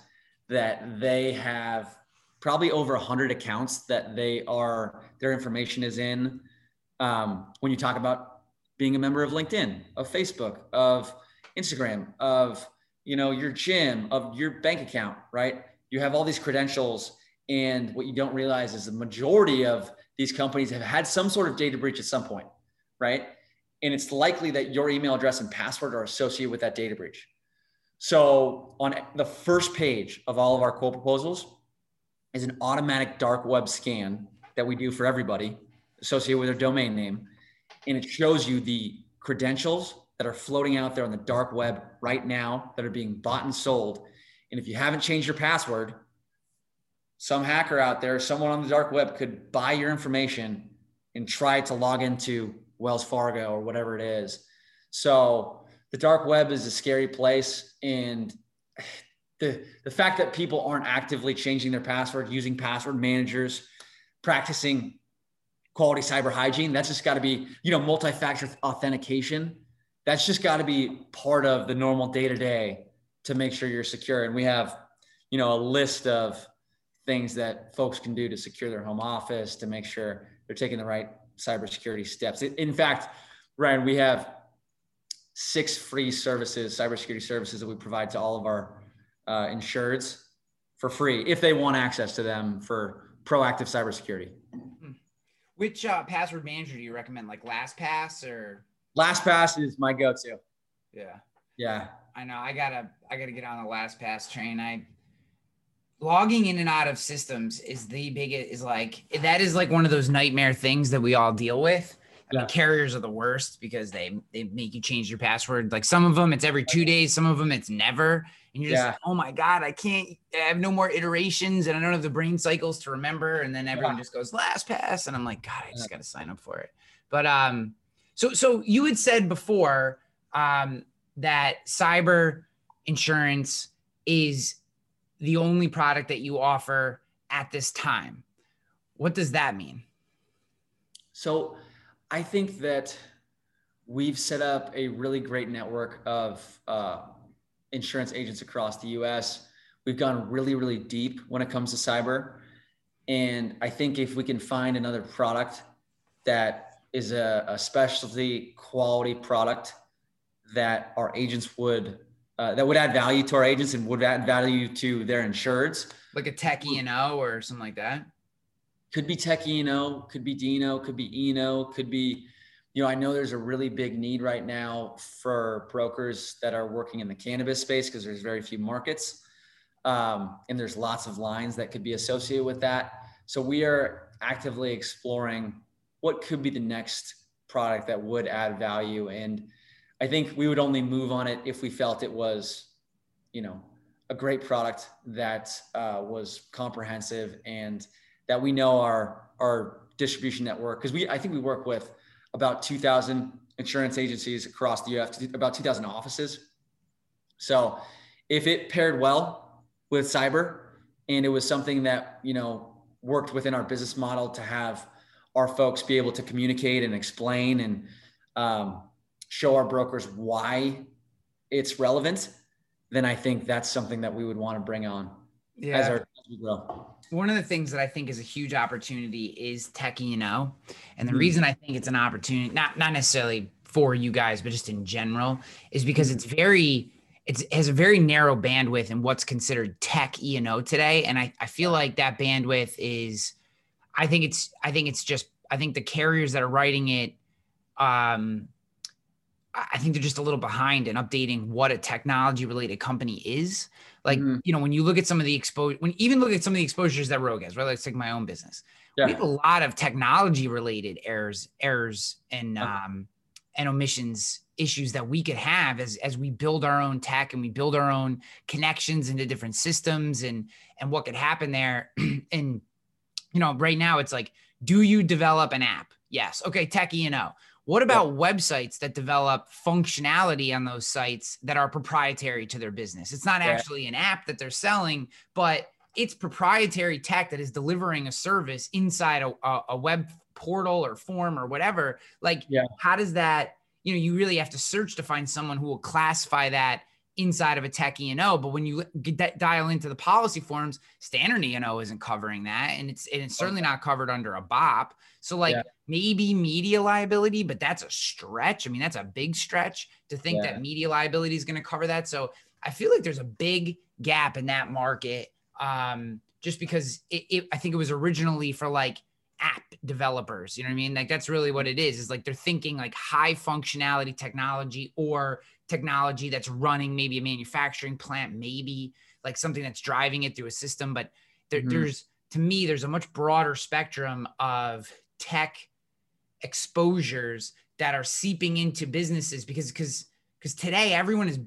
that they have probably over 100 accounts that they are their information is in um, when you talk about being a member of linkedin of facebook of instagram of you know your gym of your bank account right? You have all these credentials and what you don't realize is the majority of these companies have had some sort of data breach at some point right? And it's likely that your email address and password are associated with that data breach. So on the first page of all of our quote proposals is an automatic dark web scan that we do for everybody associated with their domain name. And it shows you the credentials that are floating out there on the dark web right now that are being bought and sold. And if you haven't changed your password, some hacker out there, someone on the dark web could buy your information and try to log into Wells Fargo or whatever it is. So the dark web is a scary place. And the, the fact that people aren't actively changing their password, using password managers, practicing quality cyber hygiene. That's just got to be, you know, multi-factor authentication. That's just got to be part of the normal day to day to make sure you're secure. And we have, you know, a list of things that folks can do to secure their home office to make sure they're taking the right cybersecurity steps. In fact, Ryan, we have six free services, cybersecurity services that we provide to all of our uh, insureds for free if they want access to them for proactive cybersecurity. Which uh, password manager do you recommend? Like LastPass or? LastPass is my go-to. Yeah. Yeah. I know. I gotta. I gotta get on the LastPass train. I logging in and out of systems is the biggest. Is like that is like one of those nightmare things that we all deal with. Mean, carriers are the worst because they they make you change your password. Like some of them, it's every two days. Some of them, it's never and you're just yeah. like, oh my god, I can't. I have no more iterations, and I don't have the brain cycles to remember. And then everyone yeah. just goes LastPass, and I'm like, God, I just got to sign up for it. But um, so so you had said before um that cyber insurance is the only product that you offer at this time. What does that mean? So, I think that we've set up a really great network of uh, insurance agents across the US. We've gone really, really deep when it comes to cyber. And I think if we can find another product that is a, a specialty quality product that our agents would uh, that would add value to our agents and would add value to their insureds. Like a tech E&O or something like that? Could be tech E&O, could be D&O, could be E&O, could be you know, I know there's a really big need right now for brokers that are working in the cannabis space because there's very few markets. Um, and there's lots of lines that could be associated with that. So we are actively exploring what could be the next product that would add value. And I think we would only move on it if we felt it was, you know, a great product that uh, was comprehensive and that we know our our distribution network because we I think we work with about 2,000 insurance agencies across the US, about 2,000 offices. So if it paired well with cyber and it was something that, you know, worked within our business model to have our folks be able to communicate and explain and um, show our brokers why it's relevant, then I think that's something that we would want to bring on Yeah. as, our, as we grow. one of the things that I think is a huge opportunity is tech and O, and the Mhm. reason I think it's an opportunity, not not necessarily for you guys, but just in general, is because it's very it's it has a very narrow bandwidth in what's considered tech E and O today, and I I feel like that bandwidth is, I think it's I think it's just I think the carriers that are writing it, um. I think they're just a little behind in updating what a technology related company is. Like Mhm. you know when you look at some of the exposure when even look at some of the exposures that rogue has right? Let's take my own business. Yeah. we have a lot of technology related errors errors and um and omissions issues that we could have as as we build our own tech and we build our own connections into different systems and and what could happen there. And you know right now it's like do you develop an app? Yes. Okay tech e&o what about websites that develop functionality on those sites that are proprietary to their business? It's not Yeah. actually an app that they're selling, but it's proprietary tech that is delivering a service inside a, a, a web portal or form or whatever. Like, Yeah. how does that, you know, you really have to search to find someone who will classify that inside of a tech E&O. But when you get that dial into the policy forms, standard E&O isn't covering that. And it's, and it's certainly not covered under a BOP. So like Yeah. maybe media liability, but that's a stretch. I mean, that's a big stretch to think Yeah. that media liability is going to cover that. So I feel like there's a big gap in that market. Um, just because it, it, I think it was originally for like app developers, you know what I mean? Like that's really what it is, is like they're thinking like high functionality technology or technology that's running maybe a manufacturing plant, maybe like something that's driving it through a system. But there, Mhm. there's, to me, there's a much broader spectrum of tech exposures that are seeping into businesses because because because today everyone is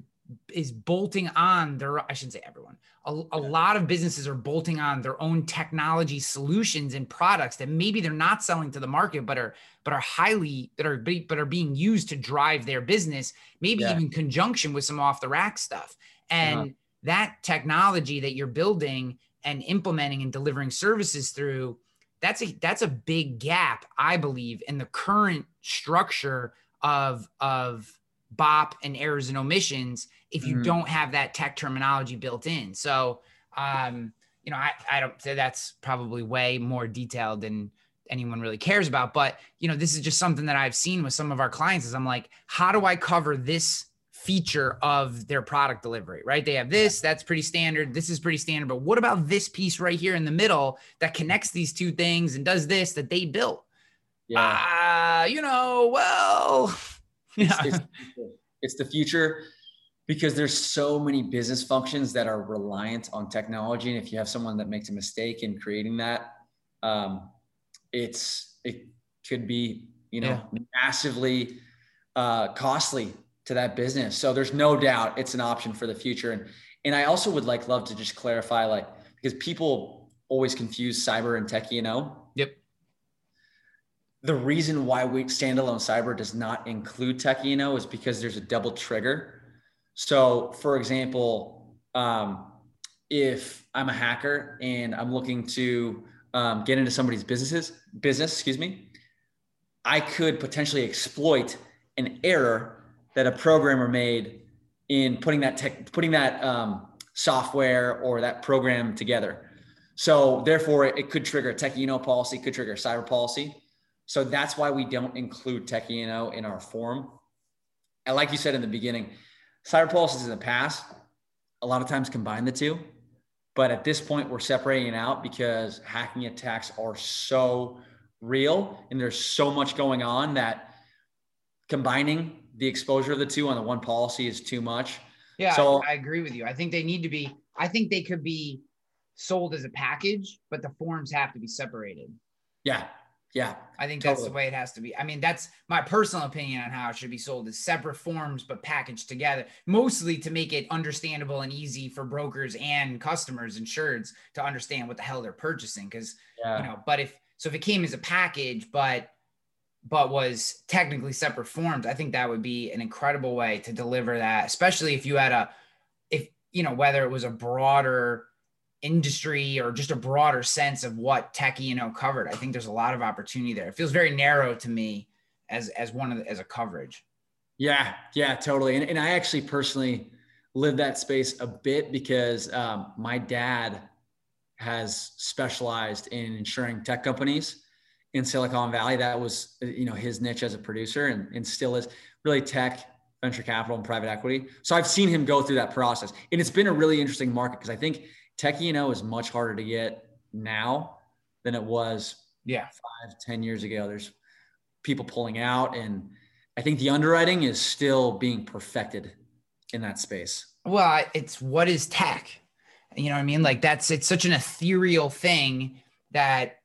is bolting on their I shouldn't say everyone. A, a lot of businesses are bolting on their own technology solutions and products that maybe they're not selling to the market but are but are highly that are but are being used to drive their business maybe Yeah. even conjunction with some off the rack stuff. Uh-huh. And that technology that you're building and implementing and delivering services through that's a that's a big gap i believe in the current structure of of bop and errors and omissions if you Mhm. don't have that tech terminology built in so um you know i i don't say that's probably way more detailed than anyone really cares about but you know this is just something that i've seen with some of our clients is i'm like how do i cover this feature of their product delivery, right? They have this, that's pretty standard. This is pretty standard. But what about this piece right here in the middle that connects these two things and does this that they built? Yeah. Ah, you know, well, yeah. it's, it's the future because there's so many business functions that are reliant on technology. And if you have someone that makes a mistake in creating that um, it's it could be you know massively uh, costly to that business. So there's no doubt it's an option for the future. And and i also would like love to just clarify like because people always confuse cyber and tech you know? Yep. The reason why we standalone cyber does not include tech E&O is because there's a double trigger. So, for example, um, if I'm a hacker and I'm looking to um, get into somebody's businesses business, excuse me, I could potentially exploit an error that a programmer made in putting that tech, putting that um, software or that program together. So, therefore, it could trigger a tech policy, could trigger cyber policy. So that's why we don't include Tech E&O in our form. And like you said in the beginning, cyber policies in the past, a lot of times combine the two. But at this point, we're separating it out because hacking attacks are so real and there's so much going on that combining the exposure of the two on the one policy is too much. Yeah, So- I, I agree with you. I think they need to be, I think they could be sold as a package, but the forms have to be separated. Yeah. Yeah. I think that's the way it has to be. I mean, that's my personal opinion on how it should be sold as separate forms but packaged together, mostly to make it understandable and easy for brokers and customers, insureds to understand what the hell they're purchasing. Because Yeah. you know, but if so, if it came as a package, but but was technically separate forms, I think that would be an incredible way to deliver that, especially if you had a, if you know, whether it was a broader industry or just a broader sense of what tech you know covered. I think there's a lot of opportunity there. It feels very narrow to me as as one of the, as a coverage. Yeah, yeah, totally. And, and I actually personally live that space a bit because um, my dad has specialized in insuring tech companies in Silicon Valley. That was, you know, his niche as a producer and, and still is really tech, venture capital, and private equity. So I've seen him go through that process. And it's been a really interesting market because I think tech E&O is much harder to get now than it was yeah five, ten years ago. There's people pulling out and I think the underwriting is still being perfected in that space. Well, it's what is tech? You know what I mean? Like that's it's such an ethereal thing that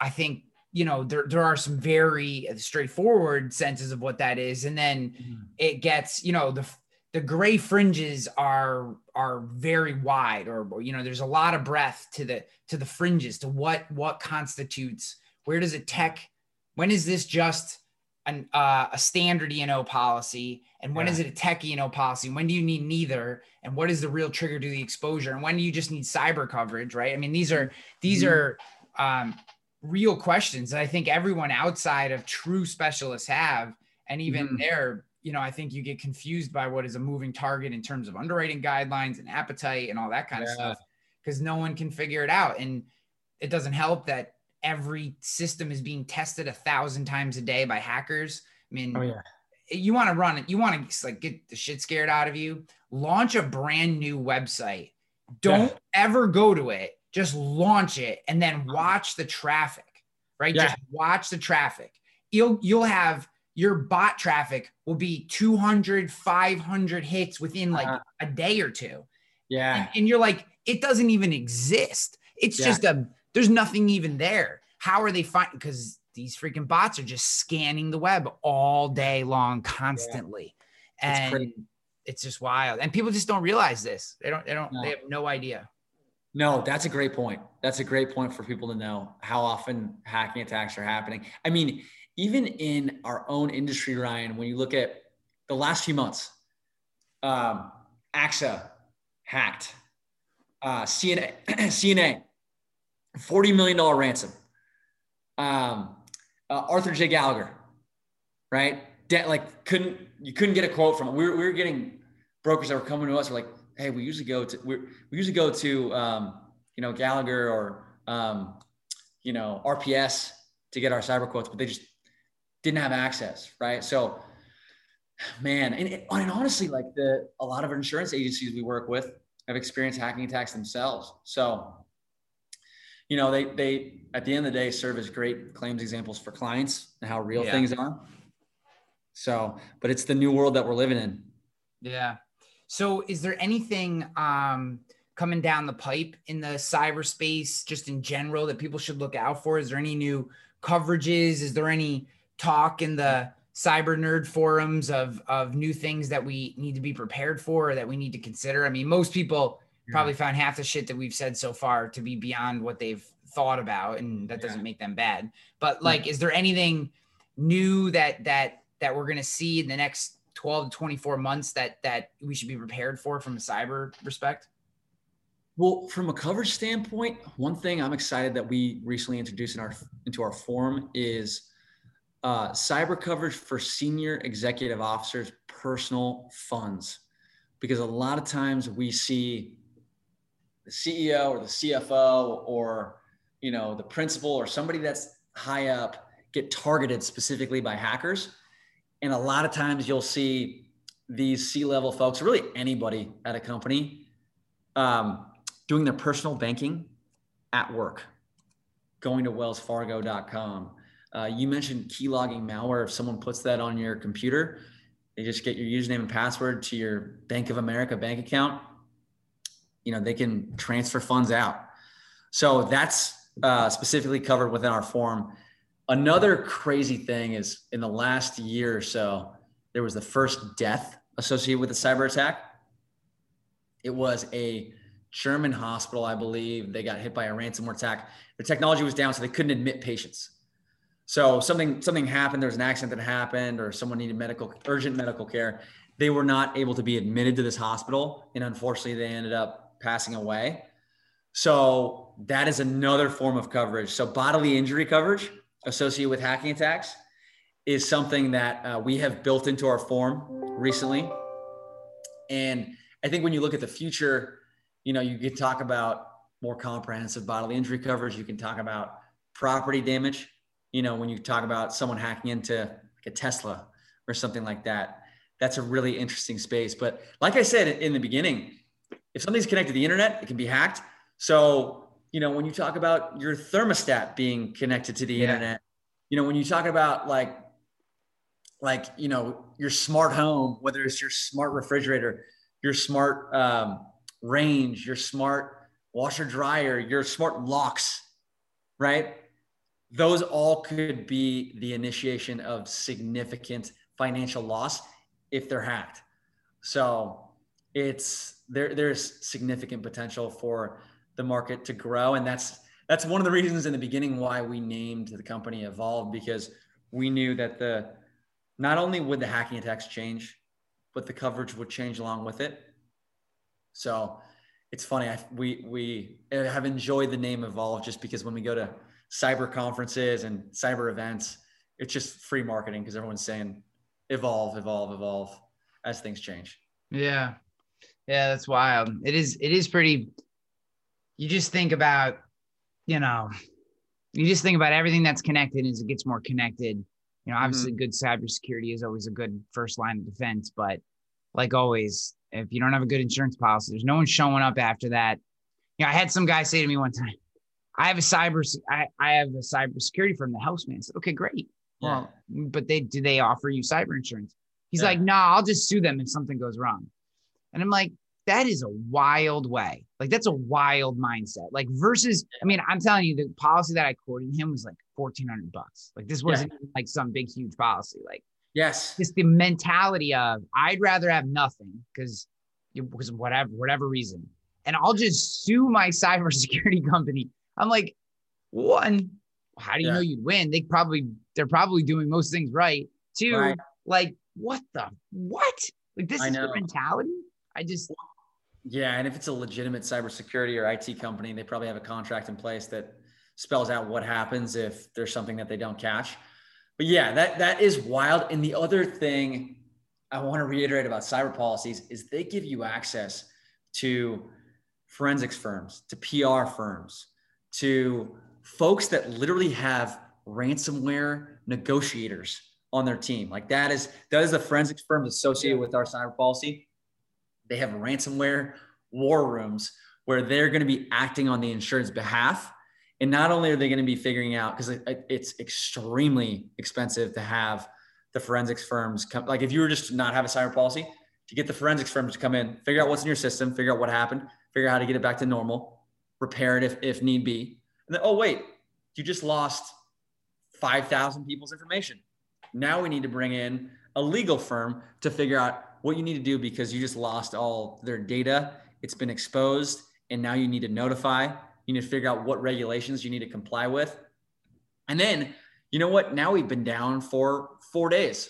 I think you know there there are some very straightforward senses of what that is, and then mm-hmm. it gets you know the the gray fringes are are very wide, or you know there's a lot of breadth to the to the fringes to what what constitutes where does it tech when is this just an, uh, a standard E&O policy and when yeah. is it a tech E&O policy? When do you need neither? And what is the real trigger to the exposure? And when do you just need cyber coverage? Right. I mean, these are, these mm-hmm. are um, real questions that I think everyone outside of true specialists have. And even mm-hmm. there, you know, I think you get confused by what is a moving target in terms of underwriting guidelines and appetite and all that kind yeah. of stuff because no one can figure it out. And it doesn't help that every system is being tested a thousand times a day by hackers. I mean, oh, yeah. you want to run it, you want to like get the shit scared out of you. Launch a brand new website. Don't yeah. ever go to it. Just launch it and then watch the traffic, right? Yeah. Just watch the traffic. You'll you'll have your bot traffic will be 200, 500 hits within like uh, a day or two. Yeah. And, and, you're like, it doesn't even exist. It's yeah. just a there's nothing even there. How are they finding? Because these freaking bots are just scanning the web all day long, constantly, yeah. and it's just wild. And people just don't realize this. They don't. They don't. No. They have no idea. No, that's a great point. That's a great point for people to know how often hacking attacks are happening. I mean, even in our own industry, Ryan, when you look at the last few months, um, AXA hacked, uh, CNA, CNA $40 million ransom. Um, uh, Arthur J. Gallagher, right? De- like couldn't, you couldn't get a quote from. We were, we were getting brokers that were coming to us. We're like, Hey, we usually go to, we we usually go to, um, you know, Gallagher or, um, you know, RPS to get our cyber quotes, but they just didn't have access. Right. So, man, and, and honestly, like the, a lot of insurance agencies we work with have experienced hacking attacks themselves. So you know, they they at the end of the day serve as great claims examples for clients and how real yeah. things are. So, but it's the new world that we're living in. Yeah. So, is there anything um, coming down the pipe in the cyberspace, just in general, that people should look out for? Is there any new coverages? Is there any talk in the cyber nerd forums of of new things that we need to be prepared for or that we need to consider? I mean, most people probably found half the shit that we've said so far to be beyond what they've thought about and that doesn't make them bad. But like is there anything new that that that we're going to see in the next 12 to 24 months that that we should be prepared for from a cyber respect? Well from a coverage standpoint one thing i'm excited that we recently introduced in our into our form is uh, cyber coverage for senior executive officers personal funds because a lot of times we see the CEO or the CFO or you know the principal or somebody that's high up get targeted specifically by hackers. And a lot of times you'll see these C-level folks, really anybody at a company, um, doing their personal banking at work, going to wellsfargo.com. Uh, you mentioned keylogging malware. If someone puts that on your computer, they just get your username and password to your Bank of America bank account you know they can transfer funds out. So that's uh, specifically covered within our form. Another crazy thing is in the last year or so there was the first death associated with a cyber attack. It was a german hospital i believe. They got hit by a ransomware attack. The technology was down so they couldn't admit patients so something something happened there was an accident that happened or someone needed medical urgent medical care they were not able to be admitted to this hospital and unfortunately they ended up passing away. So that is another form of coverage. So bodily injury coverage associated with hacking attacks is something that uh, we have built into our form recently. And I think when you look at the future, you know, you could talk about more comprehensive bodily injury coverage. You can talk about property damage. You know, when you talk about someone hacking into like a Tesla or something like that, that's a really interesting space. But like I said in the beginning, if something's connected to the internet, it can be hacked. So, you know, when you talk about your thermostat being connected to the yeah. internet, you know, when you talk about like, like, you know, your smart home, whether it's your smart refrigerator, your smart um, range, your smart washer dryer, your smart locks, right? Those all could be the initiation of significant financial loss if they're hacked. So it's there. There's significant potential for the market to grow, and that's that's one of the reasons in the beginning why we named the company Evolve because we knew that the not only would the hacking attacks change, but the coverage would change along with it. So it's funny. I, we we have enjoyed the name Evolve just because when we go to cyber conferences and cyber events, it's just free marketing because everyone's saying evolve, evolve, evolve as things change. Yeah, yeah, that's wild. It is. It is pretty. You just think about, you know, you just think about everything that's connected as it gets more connected. You know, obviously, mm-hmm. good cybersecurity is always a good first line of defense, but like always, if you don't have a good insurance policy, there's no one showing up after that. You know, I had some guy say to me one time, I have a cyber, I, I have a cybersecurity firm, the houseman. I said, okay, great. Yeah. Well, but they, do they offer you cyber insurance? He's yeah. like, no, nah, I'll just sue them if something goes wrong. And I'm like, that is a wild way. Like that's a wild mindset. Like versus, I mean, I'm telling you, the policy that I quoted him was like 1400 bucks. Like this wasn't yeah. like some big, huge policy. Like Yes. Just the mentality of I'd rather have nothing because because whatever whatever reason, and I'll just sue my cybersecurity company. I'm like, one, how do you yeah. know you'd win? They probably they're probably doing most things right. Two, right. like what the what? Like this is the mentality. I just yeah, and if it's a legitimate cybersecurity or IT company, they probably have a contract in place that spells out what happens if there's something that they don't catch but yeah, that that is wild. And the other thing I want to reiterate about cyber policies is they give you access to forensics firms, to PR firms, to folks that literally have ransomware negotiators on their team. Like that is that is the forensics firms associated with our cyber policy. They have ransomware war rooms where they're going to be acting on the insurance behalf and not only are they going to be figuring out because it, it's extremely expensive to have the forensics firms come like if you were just not have a cyber policy to get the forensics firms to come in figure out what's in your system figure out what happened figure out how to get it back to normal repair it if, if need be and then oh wait you just lost 5000 people's information now we need to bring in a legal firm to figure out what you need to do because you just lost all their data it's been exposed and now you need to notify you need to figure out what regulations you need to comply with. And then, you know what? Now we've been down for four days.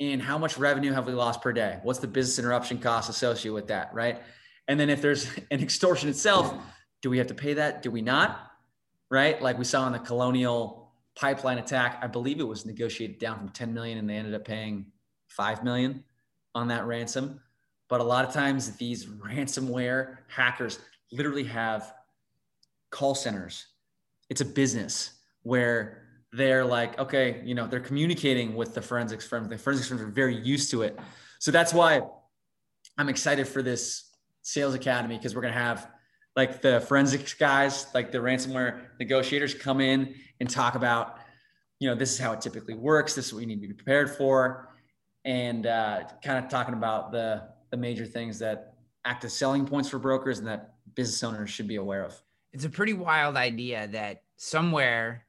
And how much revenue have we lost per day? What's the business interruption cost associated with that? Right. And then if there's an extortion itself, do we have to pay that? Do we not? Right. Like we saw in the colonial pipeline attack, I believe it was negotiated down from 10 million and they ended up paying 5 million on that ransom. But a lot of times these ransomware hackers literally have call centers. It's a business where they're like, okay, you know, they're communicating with the forensics firms. The forensics firms are very used to it. So that's why I'm excited for this sales academy because we're going to have like the forensics guys, like the ransomware negotiators come in and talk about, you know, this is how it typically works. This is what you need to be prepared for. And uh, kind of talking about the, the major things that act as selling points for brokers and that business owners should be aware of it's a pretty wild idea that somewhere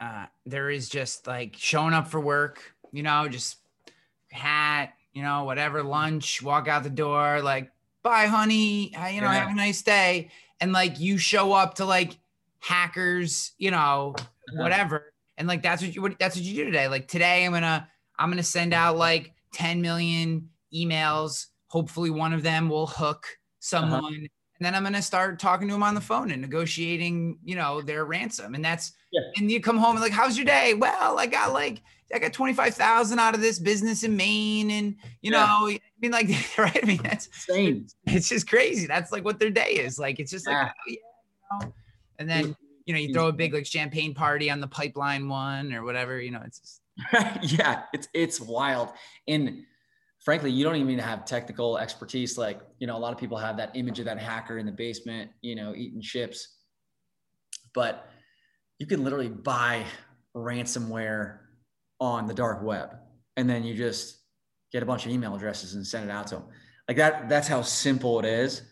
uh, there is just like showing up for work, you know, just hat, you know, whatever, lunch, walk out the door, like, bye, honey, uh, you know, yeah. have a nice day. And like you show up to like hackers, you know, uh-huh. whatever. And like that's what you what, that's what you do today. Like today I'm gonna I'm gonna send out like 10 million emails. Hopefully one of them will hook uh-huh. someone. Uh-huh and then I'm going to start talking to them on the phone and negotiating, you know, their ransom. And that's, yeah. and you come home and like, how's your day? Well, I got like, I got 25,000 out of this business in Maine and, you yeah. know, I mean, like, right? I mean, that's insane. It's just crazy. That's like what their day is. Like, it's just like, Yeah. oh, yeah, you know. And then, you know, you throw a big like champagne party on the pipeline one or whatever, you know, it's just, yeah, it's it's wild. And frankly, you don't even have technical expertise. Like, you know, a lot of people have that image of that hacker in the basement, you know, eating chips. But you can literally buy ransomware on the dark web and then you just get a bunch of email addresses and send it out to them. Like that, that's how simple it is.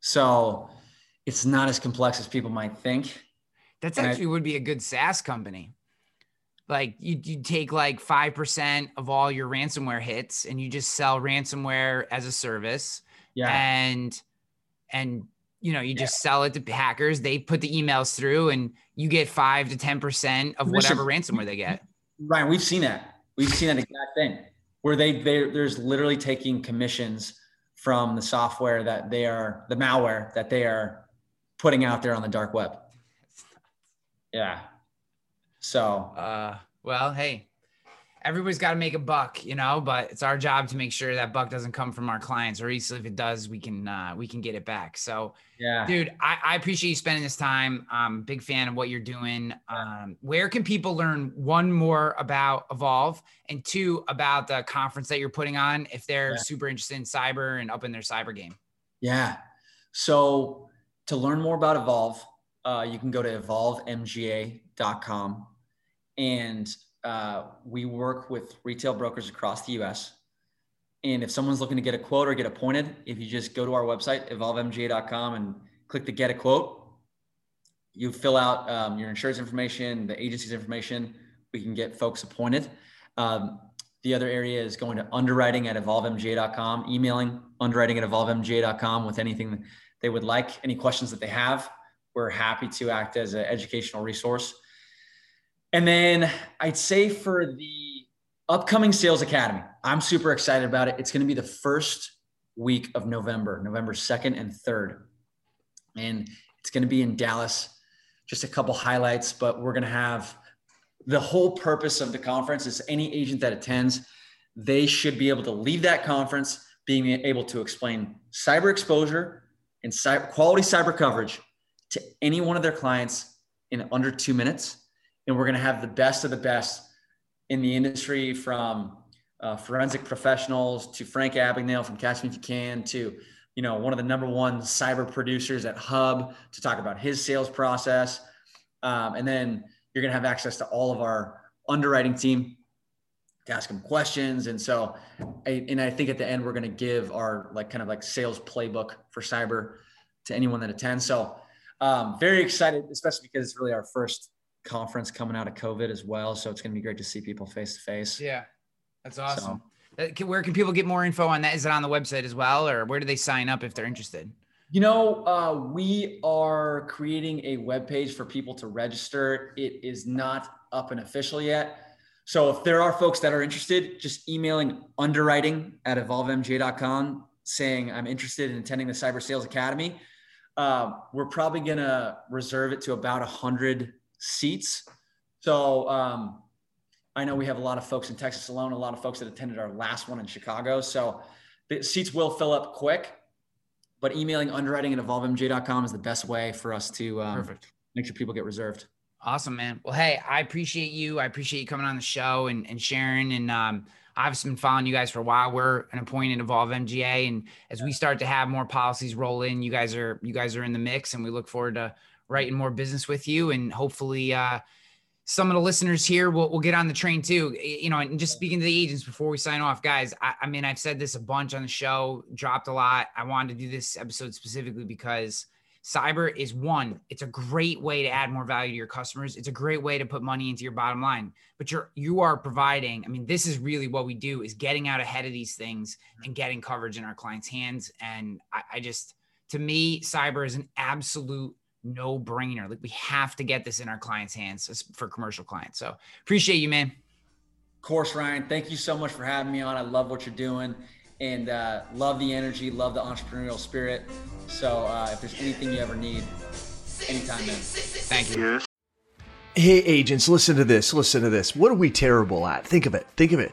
So it's not as complex as people might think. that's And I- actually would be a good SaaS company. Like you, you take like 5% of all your ransomware hits and you just sell ransomware as a service. Yeah. and and you know you just sell it to hackers they put the emails through and you get 5 to 10% of Listen, whatever ransomware they get Ryan, we've seen that. We've seen that exact thing where they they there's literally taking commissions from the software that they are the malware that they are putting out there on the dark web. Yeah. So uh well hey everybody's got to make a buck you know but it's our job to make sure that buck doesn't come from our clients or least if it does we can uh we can get it back so yeah. dude I, I appreciate you spending this time i'm a big fan of what you're doing um where can people learn one more about evolve and two about the conference that you're putting on if they're Yeah. super interested in cyber and up in their cyber game Yeah. So to learn more about Evolve, uh, you can go to evolvemga.com. And uh, we work with retail brokers across the US. And if someone's looking to get a quote or get appointed, if you just go to our website, evolvemga.com, and click the get a quote, you fill out um, your insurance information, the agency's information. We can get folks appointed. Um, the other area is going to underwriting at evolvemga.com, emailing underwriting at evolvemga.com with anything they would like, any questions that they have. We're happy to act as an educational resource. And then I'd say for the upcoming Sales Academy, I'm super excited about it. It's going to be the first week of November, November 2nd and 3rd. And it's going to be in Dallas. Just a couple highlights, but we're going to have the whole purpose of the conference is any agent that attends, they should be able to leave that conference being able to explain cyber exposure and cyber, quality cyber coverage to any one of their clients in under two minutes. And we're going to have the best of the best in the industry from uh, forensic professionals to Frank Abagnale from Catch Me If You Can to you know one of the number one cyber producers at Hub to talk about his sales process, um, and then you're going to have access to all of our underwriting team to ask them questions. And so, I, and I think at the end, we're going to give our like kind of like sales playbook for cyber to anyone that attends. So um, very excited, especially because it's really our first conference coming out of COVID as well. So it's going to be great to see people face to face. Yeah, that's awesome. Uh, can- Where can people get more info on that? Is it on the website as well, or where do they sign up if they're interested? You know, uh, we are creating a web page for people to register. It is not up and official yet. So if there are folks that are interested, just emailing underwriting at evolvemga.com saying I'm interested in attending the Cyber Sales Academy. Uh, we're probably going to reserve it to about 100 seats. So um, I know we have a lot of folks in Texas alone, a lot of folks that attended our last one in Chicago. So the seats will fill up quick but emailing underwriting at evolvemga.com is the best way for us to um, Perfect. make sure people get reserved. Awesome, man. Well, hey, I appreciate you. I appreciate you coming on the show and, and sharing. And um, I've been following you guys for a while. We're an appointed Evolve MGA, and as we start to have more policies roll in, you guys are you guys are in the mix, and we look forward to writing more business with you. And hopefully, uh, some of the listeners here will, will get on the train too. You know, and just speaking to the agents before we sign off, guys. I, I mean, I've said this a bunch on the show, dropped a lot. I wanted to do this episode specifically because cyber is one it's a great way to add more value to your customers it's a great way to put money into your bottom line but you're you are providing i mean this is really what we do is getting out ahead of these things and getting coverage in our clients hands and i, I just to me cyber is an absolute no brainer like we have to get this in our clients hands for commercial clients so appreciate you man Of course, Ryan, thank you so much for having me on. I love what you're doing and uh, love the energy, love the entrepreneurial spirit. So uh, if there's anything you ever need, anytime, man. thank you Hey, agents, listen to this. Listen to this. What are we terrible at? Think of it. Think of it.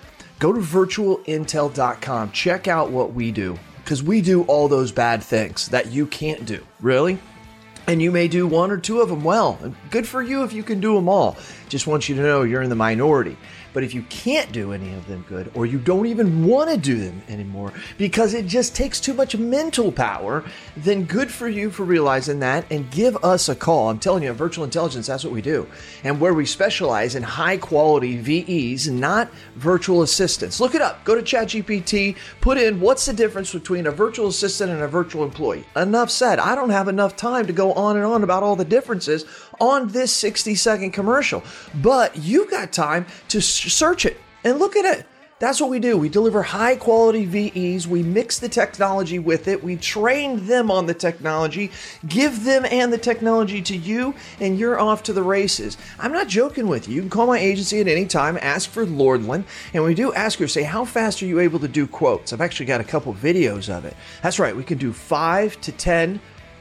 go to virtualintel.com. Check out what we do because we do all those bad things that you can't do. Really? And you may do one or two of them well. Good for you if you can do them all. Just want you to know you're in the minority. But if you can't do any of them good, or you don't even want to do them anymore because it just takes too much mental power, then good for you for realizing that and give us a call. I'm telling you, virtual intelligence, that's what we do. And where we specialize in high quality VEs, not virtual assistants. Look it up. Go to ChatGPT, put in what's the difference between a virtual assistant and a virtual employee. Enough said. I don't have enough time to go on and on about all the differences on this 60 second commercial, but you got time to search it and look at it. That's what we do. We deliver high quality VEs. We mix the technology with it. We train them on the technology, give them and the technology to you, and you're off to the races. I'm not joking with you. You can call my agency at any time, ask for Lordland, and we do ask her, say, how fast are you able to do quotes? I've actually got a couple videos of it. That's right. We can do five to 10